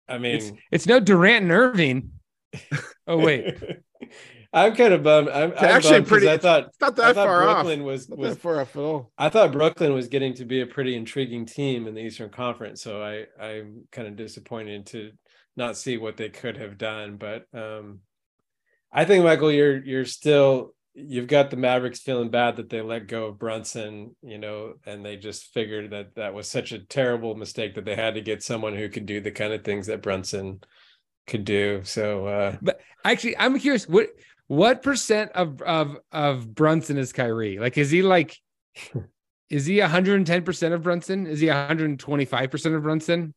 I mean,
It's, it's no Durant and Irving. Oh wait,
I'm kind of bummed. I'm, I'm
actually
bummed 'cause
pretty-
I thought
It's not
I
that
thought
far off.
Brooklyn was
Not
was
that far off at all.
I thought Brooklyn was getting to be a pretty intriguing team in the Eastern Conference, so I I'm kind of disappointed to not see what they could have done. But um, I think Michael, you're you're still you've got the Mavericks feeling bad that they let go of Brunson, you know, and they just figured that that was such a terrible mistake that they had to get someone who could do the kind of things that Brunson could do. So uh, but
actually, I'm curious. What what percent of of of Brunson is Kyrie? Like, is he like, is he 110 percent of Brunson? Is he 125 percent of Brunson?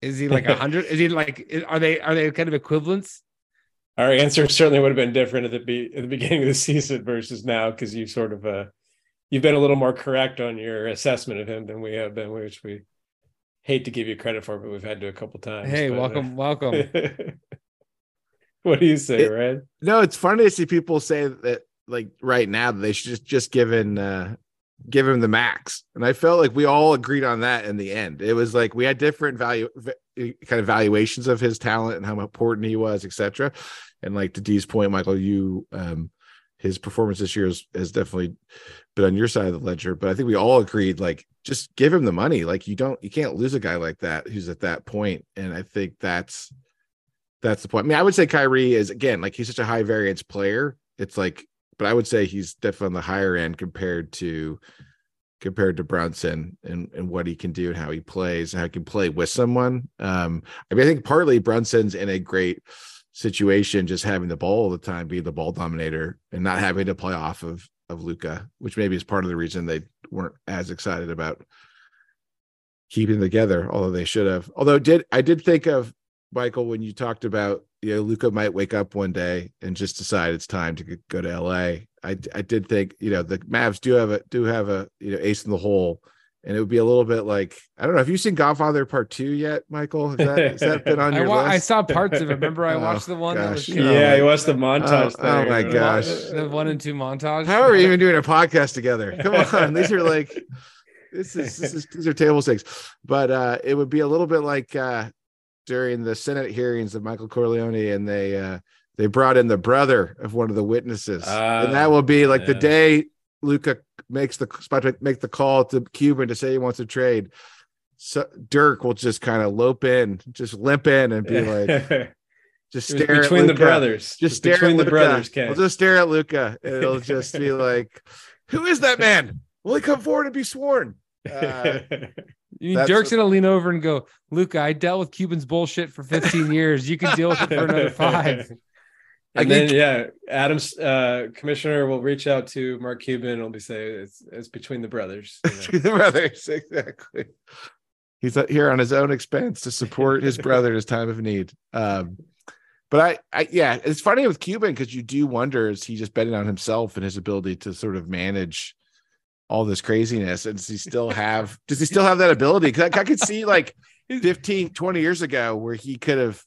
Is he like 100? is he like? Are they are they kind of equivalents?
Our answer certainly would have been different at the be- at the beginning of the season versus now because you sort of uh you've been a little more correct on your assessment of him than we have been, which we hate to give you credit for, but we've had to a couple times.
Hey,
but, uh,
welcome, welcome.
what do you say,
It-
Red?
No, it's funny to see people say that like right now that they should just just give in uh give him the max. And I felt like we all agreed on that in the end. It was like we had different value kind of valuations of his talent and how important he was, etc. And like to Dee's point, Michael, you um his performance this year has, has definitely been on your side of the ledger. But I think we all agreed like just give him the money. Like you don't you can't lose a guy like that who's at that point. And I think that's that's the point. I mean, I would say Kyrie is again like he's such a high variance player. It's like, but I would say he's definitely on the higher end compared to compared to Brunson and and what he can do and how he plays and how he can play with someone. Um, I mean, I think partly Brunson's in a great situation, just having the ball all the time, be the ball dominator, and not having to play off of of Luka, which maybe is part of the reason they weren't as excited about keeping together, although they should have. Although did I did think of Michael when you talked about you know Luka might wake up one day and just decide it's time to go to LA. I I did think you know the Mavs do have a do have a you know ace in the hole and it would be a little bit like I don't know. Have you seen Godfather Part Two yet, Michael? Has that, has that been on your
I, wa-
list?
I saw parts of it. Remember, I
Oh,
watched the one that was
yeah, you watched the montage.
Oh, oh
thing.
my gosh.
the one and two montage.
How are we even doing a podcast together? Come on, these are like this is, this is these are table stakes. But uh it would be a little bit like uh during the Senate hearings of Michael Corleone, and they uh they brought in the brother of one of the witnesses, and that
Ah,
will be like the day Luka makes the spot to make the call to Cuban to say he wants to trade. So Dirk will just kind of lope in, just limp in, and be like, just
It was
stare at
between the brothers.
Just stare
between
at
the brothers. Ken.
We'll just stare at Luka. It'll just be like, "Who is that man? Will he come forward and be sworn?" Uh,
You mean Dirk's
what-
gonna lean over and go, Luka, I dealt with Cuban's bullshit for 15 years. You can deal with it for another five.
And then yeah, Adams uh, commissioner will reach out to Mark Cuban and will be say it's it's between the brothers. you know.
the brothers, exactly. He's uh, here on his own expense to support his brother in his time of need. Um, but I, I, yeah, it's funny with Cuban because you do wonder is he just betting on himself and his ability to sort of manage all this craziness and does he still have does he still have that ability because I, I could see like 15 20 years ago where he could have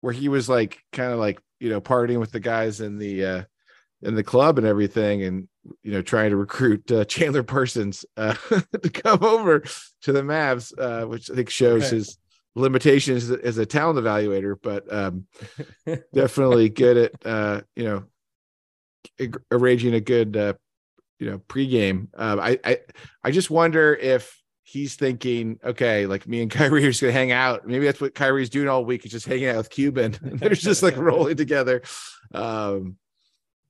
where he was like kind of like you know partying with the guys in the uh in the club and everything and you know trying to recruit uh, chandler parsons uh to come over to the mavs uh which i think shows
Okay.
his limitations as a talent evaluator but um definitely good at uh you know arranging a good uh you know pregame um i i i just wonder if he's thinking okay like me and Kyrie are just gonna hang out. Maybe that's what Kyrie's doing all week is just hanging out with Cuban. They're just like rolling together. Um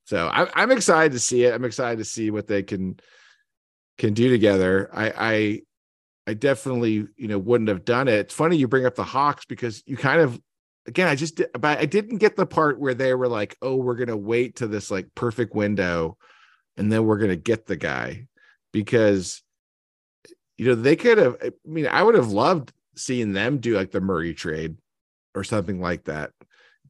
so I'm, I'm excited to see it. I'm excited to see what they can can do together. I i i definitely you know wouldn't have done it. It's funny you bring up the hawks because you kind of again i just but i didn't get the part where they were like oh we're gonna wait to this like perfect window and then we're gonna get the guy. Because you know they could have i mean i would have loved seeing them do like the murray trade or something like that.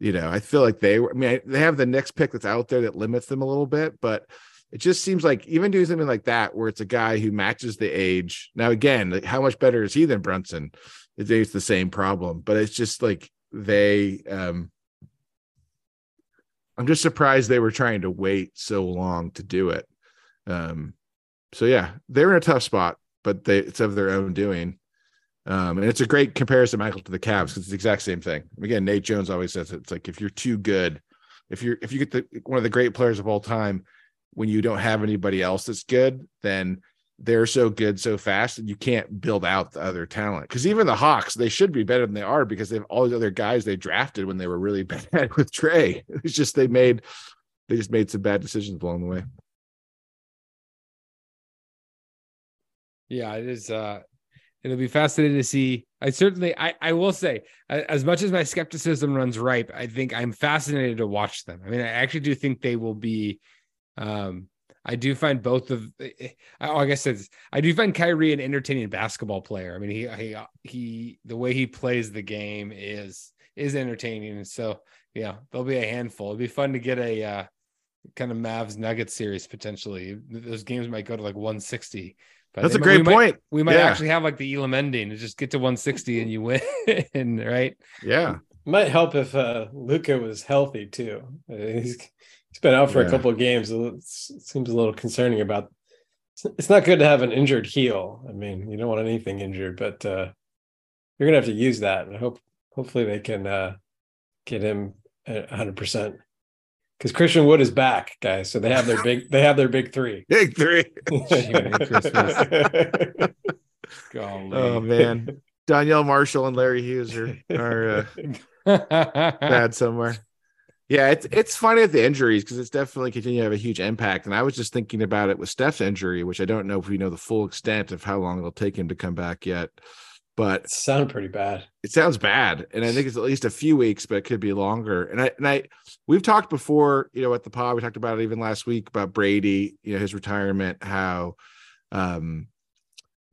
You know i feel like they i mean I, they have the next pick that's out there that limits them a little bit but it just seems like even doing something like that where it's a guy who matches the age now again like how much better is he than brunson? It's the same problem but it's just like they um i'm just surprised they were trying to wait so long to do it. Um so yeah they're in a tough spot but they it's of their own doing. Um and it's a great comparison michael to the Cavs because it's the exact same thing. Again nate jones always says it. it's like if you're too good if you're if you get the one of the great players of all time when you don't have anybody else that's good then they're so good so fast that you can't build out the other talent. Because even the hawks they should be better than they are because they have all these other guys they drafted when they were really bad with trae. It's just they made they just made some bad decisions along the way
Yeah, it is. Uh, it'll be fascinating to see. I certainly, I, I will say, as much as my skepticism runs ripe, I think I'm fascinated to watch them. I mean, I actually do think they will be. Um, I do find both of. Oh, I guess it's. I do find Kyrie an entertaining basketball player. I mean, he he he. The way he plays the game is is entertaining, and so yeah, there'll be a handful. It'll be fun to get a. Uh, kind of Mavs Nuggets series potentially. Those games might go to like 160. But
that's a great
we might-
point
we might
Yeah.
actually have like the Elam ending and just get to 160 and you win, right?
yeah
Might help if uh, Luka was healthy too. Uh, He's he's been out for
Yeah.
a couple of games. It seems a little concerning about. It's not good to have an injured heel. I mean, you don't want anything injured, but uh, you're gonna have to use that. And I hope hopefully they can uh, get him 100 percent because Christian Wood is back, guys. So they have their big they have their big three.
big three
Golly.
oh man danielle marshall and larry hughes are, are uh, bad somewhere. Yeah, it's it's funny with the injuries because it's definitely continuing to have a huge impact. And I was just thinking about it with Steph's injury, which I don't know if we know the full extent of how long it'll take him to come back yet. But
It sounded pretty bad.
it sounds bad, and I think it's at least a few weeks, but it could be longer. And I and I we've talked before, you know, at the pod, we talked about it even last week about Brady, you know, his retirement, how um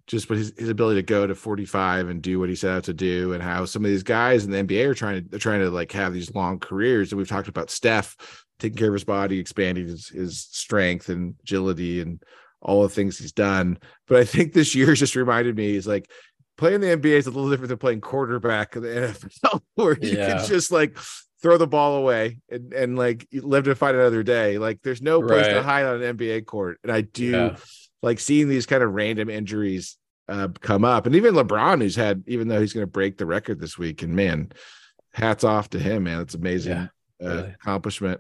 just but his, his ability to go to 45 and do what he set out to do and how some of these guys in the NBA are trying to they're trying to like have these long careers and we've talked about Steph taking care of his body expanding his, his strength and agility and all the things he's done but I think this year just reminded me is like playing the NBA is a little different than playing quarterback in the NFL where you
Yeah.
can just like throw the ball away and, and like live to fight another day like there's no place to hide on an NBA court and I do
Yeah.
like seeing these kind of random injuries uh, come up, and even LeBron, who's had, even though he's going to break the record this week, and man, hats off to him, man. It's amazing
Yeah,
uh,
really.
accomplishment.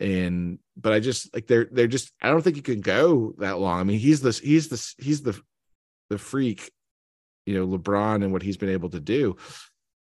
And but I just like they're they're just I don't think you can go that long. I mean, he's this he's this he's the the freak, you know, LeBron and what he's been able to do.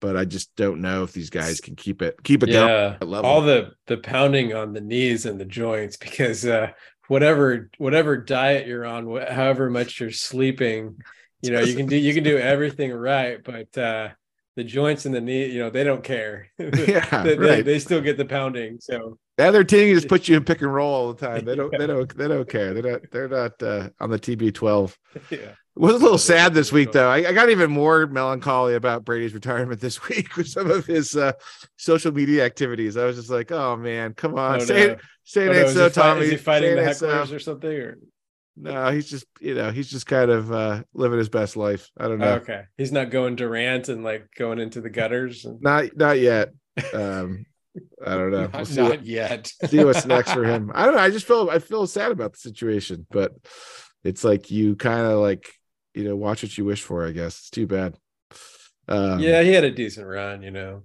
But I just don't know if these guys can keep it keep it
yeah
level.
all the the pounding on the knees and the joints because uh whatever whatever diet you're on wh- however much you're sleeping you know you can do you can do everything right but uh the joints and the knee you know they don't care
Yeah,
they, they-
right.
they still get the pounding so
The other team just put you in pick and roll all the time. They don't. They don't. They don't care. They're not. They're not uh, on the TB twelve.
yeah
It was a little sad this week, though. I, I got even more melancholy about Brady's retirement this week with some of his uh, social media activities. I was just like, "Oh man, come on,
Oh,
say
no.
it, say
Oh, no, is,
so,
he fight-
Tommy."
is he fighting the
ain't so.
hecklers or something or
No, he's just, you know, he's just kind of uh, living his best life. I don't know.
Oh, okay he's not going Durant and like going into the gutters and
Not, not yet. Um, I don't know. We'll
Not,
see, what,
yet.
see what's next for him. I don't know. I just feel, I feel sad about the situation, but it's like you kind of like, you know, watch what you wish for. I guess it's too bad. Um,
yeah he had a decent run you know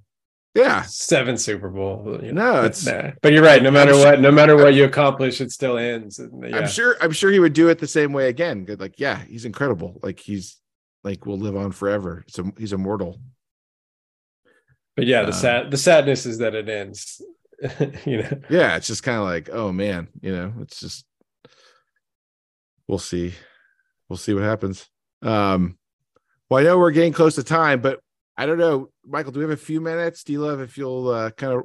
yeah.
seven Super Bowl. You
No,
but,
it's-
nah. but you're right. No matter
I'm
what, no matter what you accomplish, it still ends. And, yeah.
I'm sure I'm sure he would do it the same way again. Like, yeah, he's incredible. Like he's like will live on forever. So he's immortal.
But yeah, the
Um,
sad the sadness is that it ends. you know.
Yeah, it's just kind of like, oh man, you know, it's just we'll see. We'll see what happens. Um well, I know we're getting close to time, but I don't know, Michael, do we have a few minutes? Do you love if you'll uh, kind of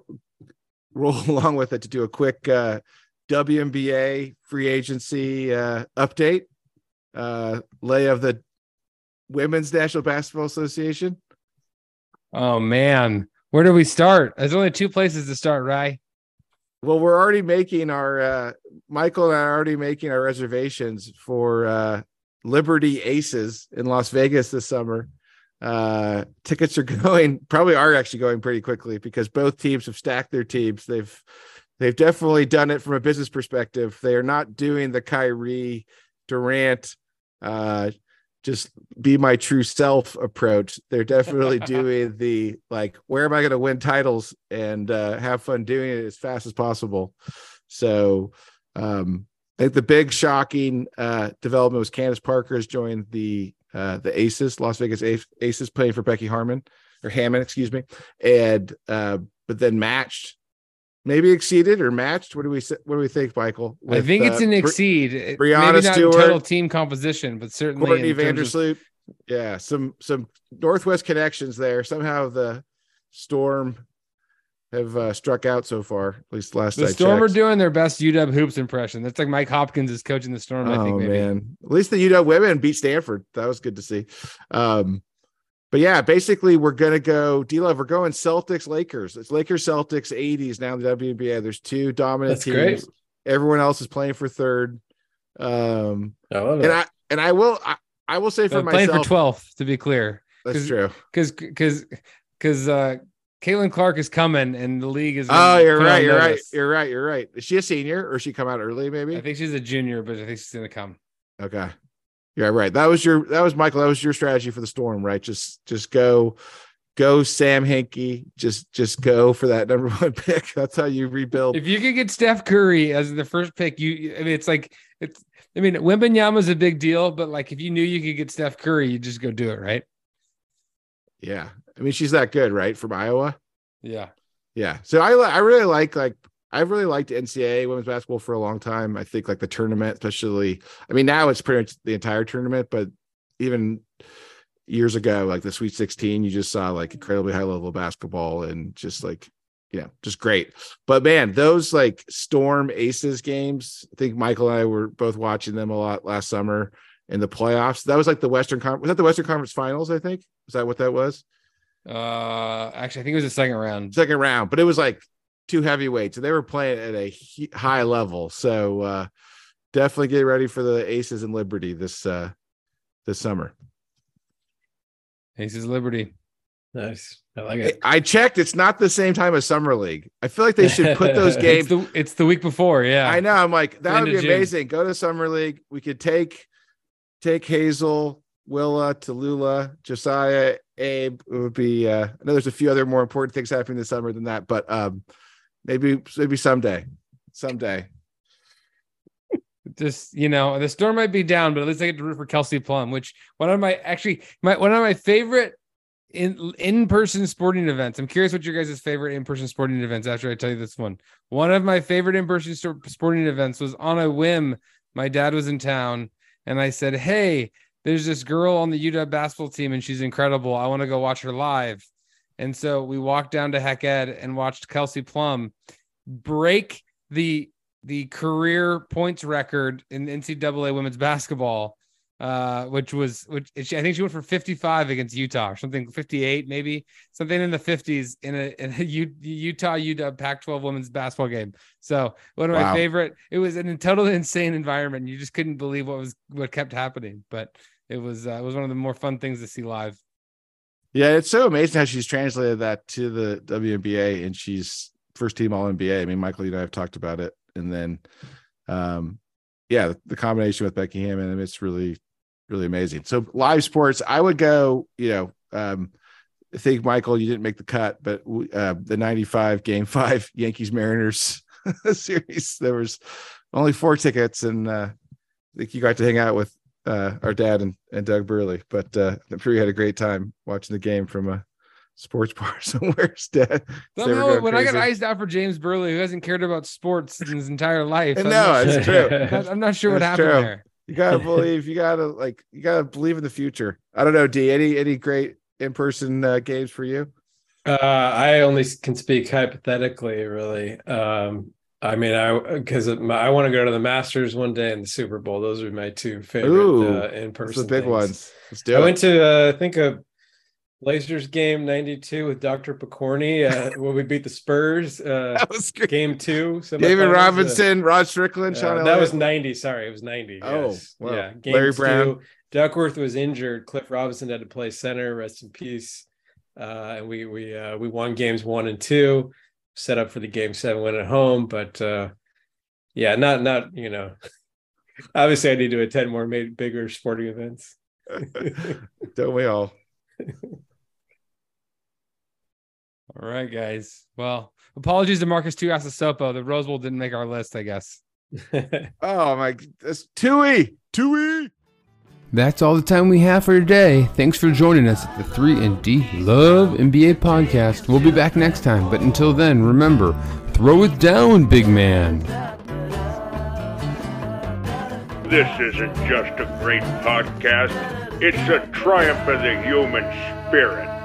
roll along with it to do a quick uh WNBA free agency uh update? Uh lay of the Women's National Basketball Association.
Oh man, where do we start? There's only two places to start, right?
Well, we're already making our uh Michael and I are already making our reservations for uh Liberty Aces in Las Vegas this summer. Uh tickets are going probably are actually going pretty quickly because both teams have stacked their teams. They've they've definitely done it from a business perspective. They are not doing the Kyrie Durant uh just be my true self approach. They're definitely doing the like, where am I going to win titles and uh, have fun doing it as fast as possible. So, um, I think the big shocking uh, development was Candace Parker has joined the uh, the Aces, Las Vegas Aces, playing for Becky Harmon or Hammon, excuse me, and uh, but then matched, maybe exceeded or matched. What do we what do we think, Michael?
I think it's
uh,
an exceed. It-
Breanna
Maybe not
Stewart,
total team composition, but certainly
Courtney
terms of-
Vandersloot. Yeah, some some Northwest connections there. Somehow the Storm have uh, struck out so far. At least last
The
I
Storm are doing their best UW hoops impression. That's like Mike Hopkins is coaching the Storm. I
Oh
think maybe.
man, at least the UW women beat Stanford. That was good to see. Um, but yeah, basically we're gonna go. D Love, we're going Celtics Lakers. It's Lakers Celtics 80s now in the WNBA. There's two dominant
That's
teams.
great.
Everyone else is playing for third. Um,
I love
and
it.
I and I will I, I will say for
They're playing for 12th, to be clear,
that's true.
because because because uh, Caitlin Clark is coming, and the league is.
Oh, you're right. You're right. You're right. You're right. Is she a senior or she come out early? Maybe.
I think she's a junior, but I think she's gonna come.
Okay. Yeah, right. That was your that was Michael. That was your strategy for the storm, right? Just just go go Sam Hinkie. Just just go for that number one pick. That's how you rebuild.
If you could get Steph Curry as the first pick, you I mean it's like it's I mean Wembanyama's a big deal, but like if you knew you could get Steph Curry, you just go do it, right?
yeah. I mean, she's that good, right? From Iowa.
Yeah.
Yeah. So I I really like like I've really liked NCAA women's basketball for a long time. I think like the tournament, especially I mean now it's pretty much the entire tournament, but even years ago, like the Sweet 16, you just saw like incredibly high level basketball and just like you know, just great. But man, those like Storm Aces games, I think Michael and I were both watching them a lot last summer. in the playoffs. That was like the Western Conference. Was that the Western Conference Finals? I think. Was that what that was?
Uh, actually, I think it was the second round.
Second round, but it was like two heavyweights, and they were playing at a he- high level. So uh, definitely get ready for the Aces and Liberty this uh, this summer.
Aces Liberty.
Nice. I like it.
I checked. It's not the same time as Summer League. I feel like they should put those
It's
games.
the it's the week before. Yeah,
I know. I'm like that
End
would be amazing. Go to Summer League. We could take take Hazel, Willa, Tallulah, Josiah, Abe. It would be. Uh, I know there's a few other more important things happening this summer than that, but um, maybe maybe someday, someday.
just you know the storm might be down, but at least I get to root for Kelsey Plum, which one of my actually my one of my favorite in in person sporting events. I'm curious what your guys' favorite in person sporting events. After I tell you this one, one of my favorite in person sporting events was on a whim. My dad was in town, and I said, "Hey, there's this girl on the UW basketball team, and she's incredible. I want to go watch her live." And so we walked down to Hec Ed and watched Kelsey Plum break the the career points record in NCAA women's basketball, uh, which was which I think she went for 55 against Utah or something, 58 maybe something in the 50s in a, in a U, Utah UW Pac-12 women's basketball game. So one of my favorite. It was an totally insane environment. You just couldn't believe what was what kept happening, but it was uh, it was one of the more fun things to see live.
Yeah, it's so amazing how she's translated that to the WNBA, and she's first team All NBA. I mean, Michael, you and I have talked about it, and then, um, yeah, the combination with Becky Hammon, it's really, really amazing. So live sports, I would go. You know, um, I think Michael, you didn't make the cut, but uh, the '95 Game Five Yankees Mariners series, there was only four tickets, and uh, I think you got to hang out with uh, our dad and, and Doug Burley. But uh, I'm sure you had a great time watching the game from a sports bar somewhere. Dad, they
Somehow,
going
when I got iced out for James Burley, who hasn't cared about sports in his entire life,
I
I'm
know,
not
it's
sure-
true.
I'm- I'm not sure what happened
true.
there.
You gotta believe. You gotta like. You gotta believe in the future. I don't know, D. Any any great in person uh, games for you?
Uh, I only can speak hypothetically, really. Um, I mean, I because I want to go to the Masters one day and the Super Bowl. Those are my two favorite
Ooh,
uh, in person.
the big ones. Let's do
I
it.
went to uh, I think a Blazers game '92 with Dr. Picorni uh, when we beat the Spurs. Uh,
that was
game two.
David
uh,
Robinson, Rod Strickland,
uh,
Sean
that was 90. Sorry, it was 90.
Oh,
yes.
wow.
yeah. Game
Larry
two,
Brown.
Duckworth was injured. Cliff Robinson had to play center. Rest in peace. Uh, and we we uh, we won games one and two. Set up for the game seven win at home, but uh, yeah, not not you know. Obviously, I need to attend more made bigger sporting events.
Don't we all?
All right, guys. Well, apologies to Marcus Tuiasosopo. The Rose Bowl didn't make our list, I guess.
Oh my, that's Tui, Tui.
That's all the time we have for today. Thanks for joining us at the 3 and D Love NBA podcast. We'll be back next time, but until then, remember, throw it down, big man.
This isn't just a great podcast, it's a triumph of the human spirit.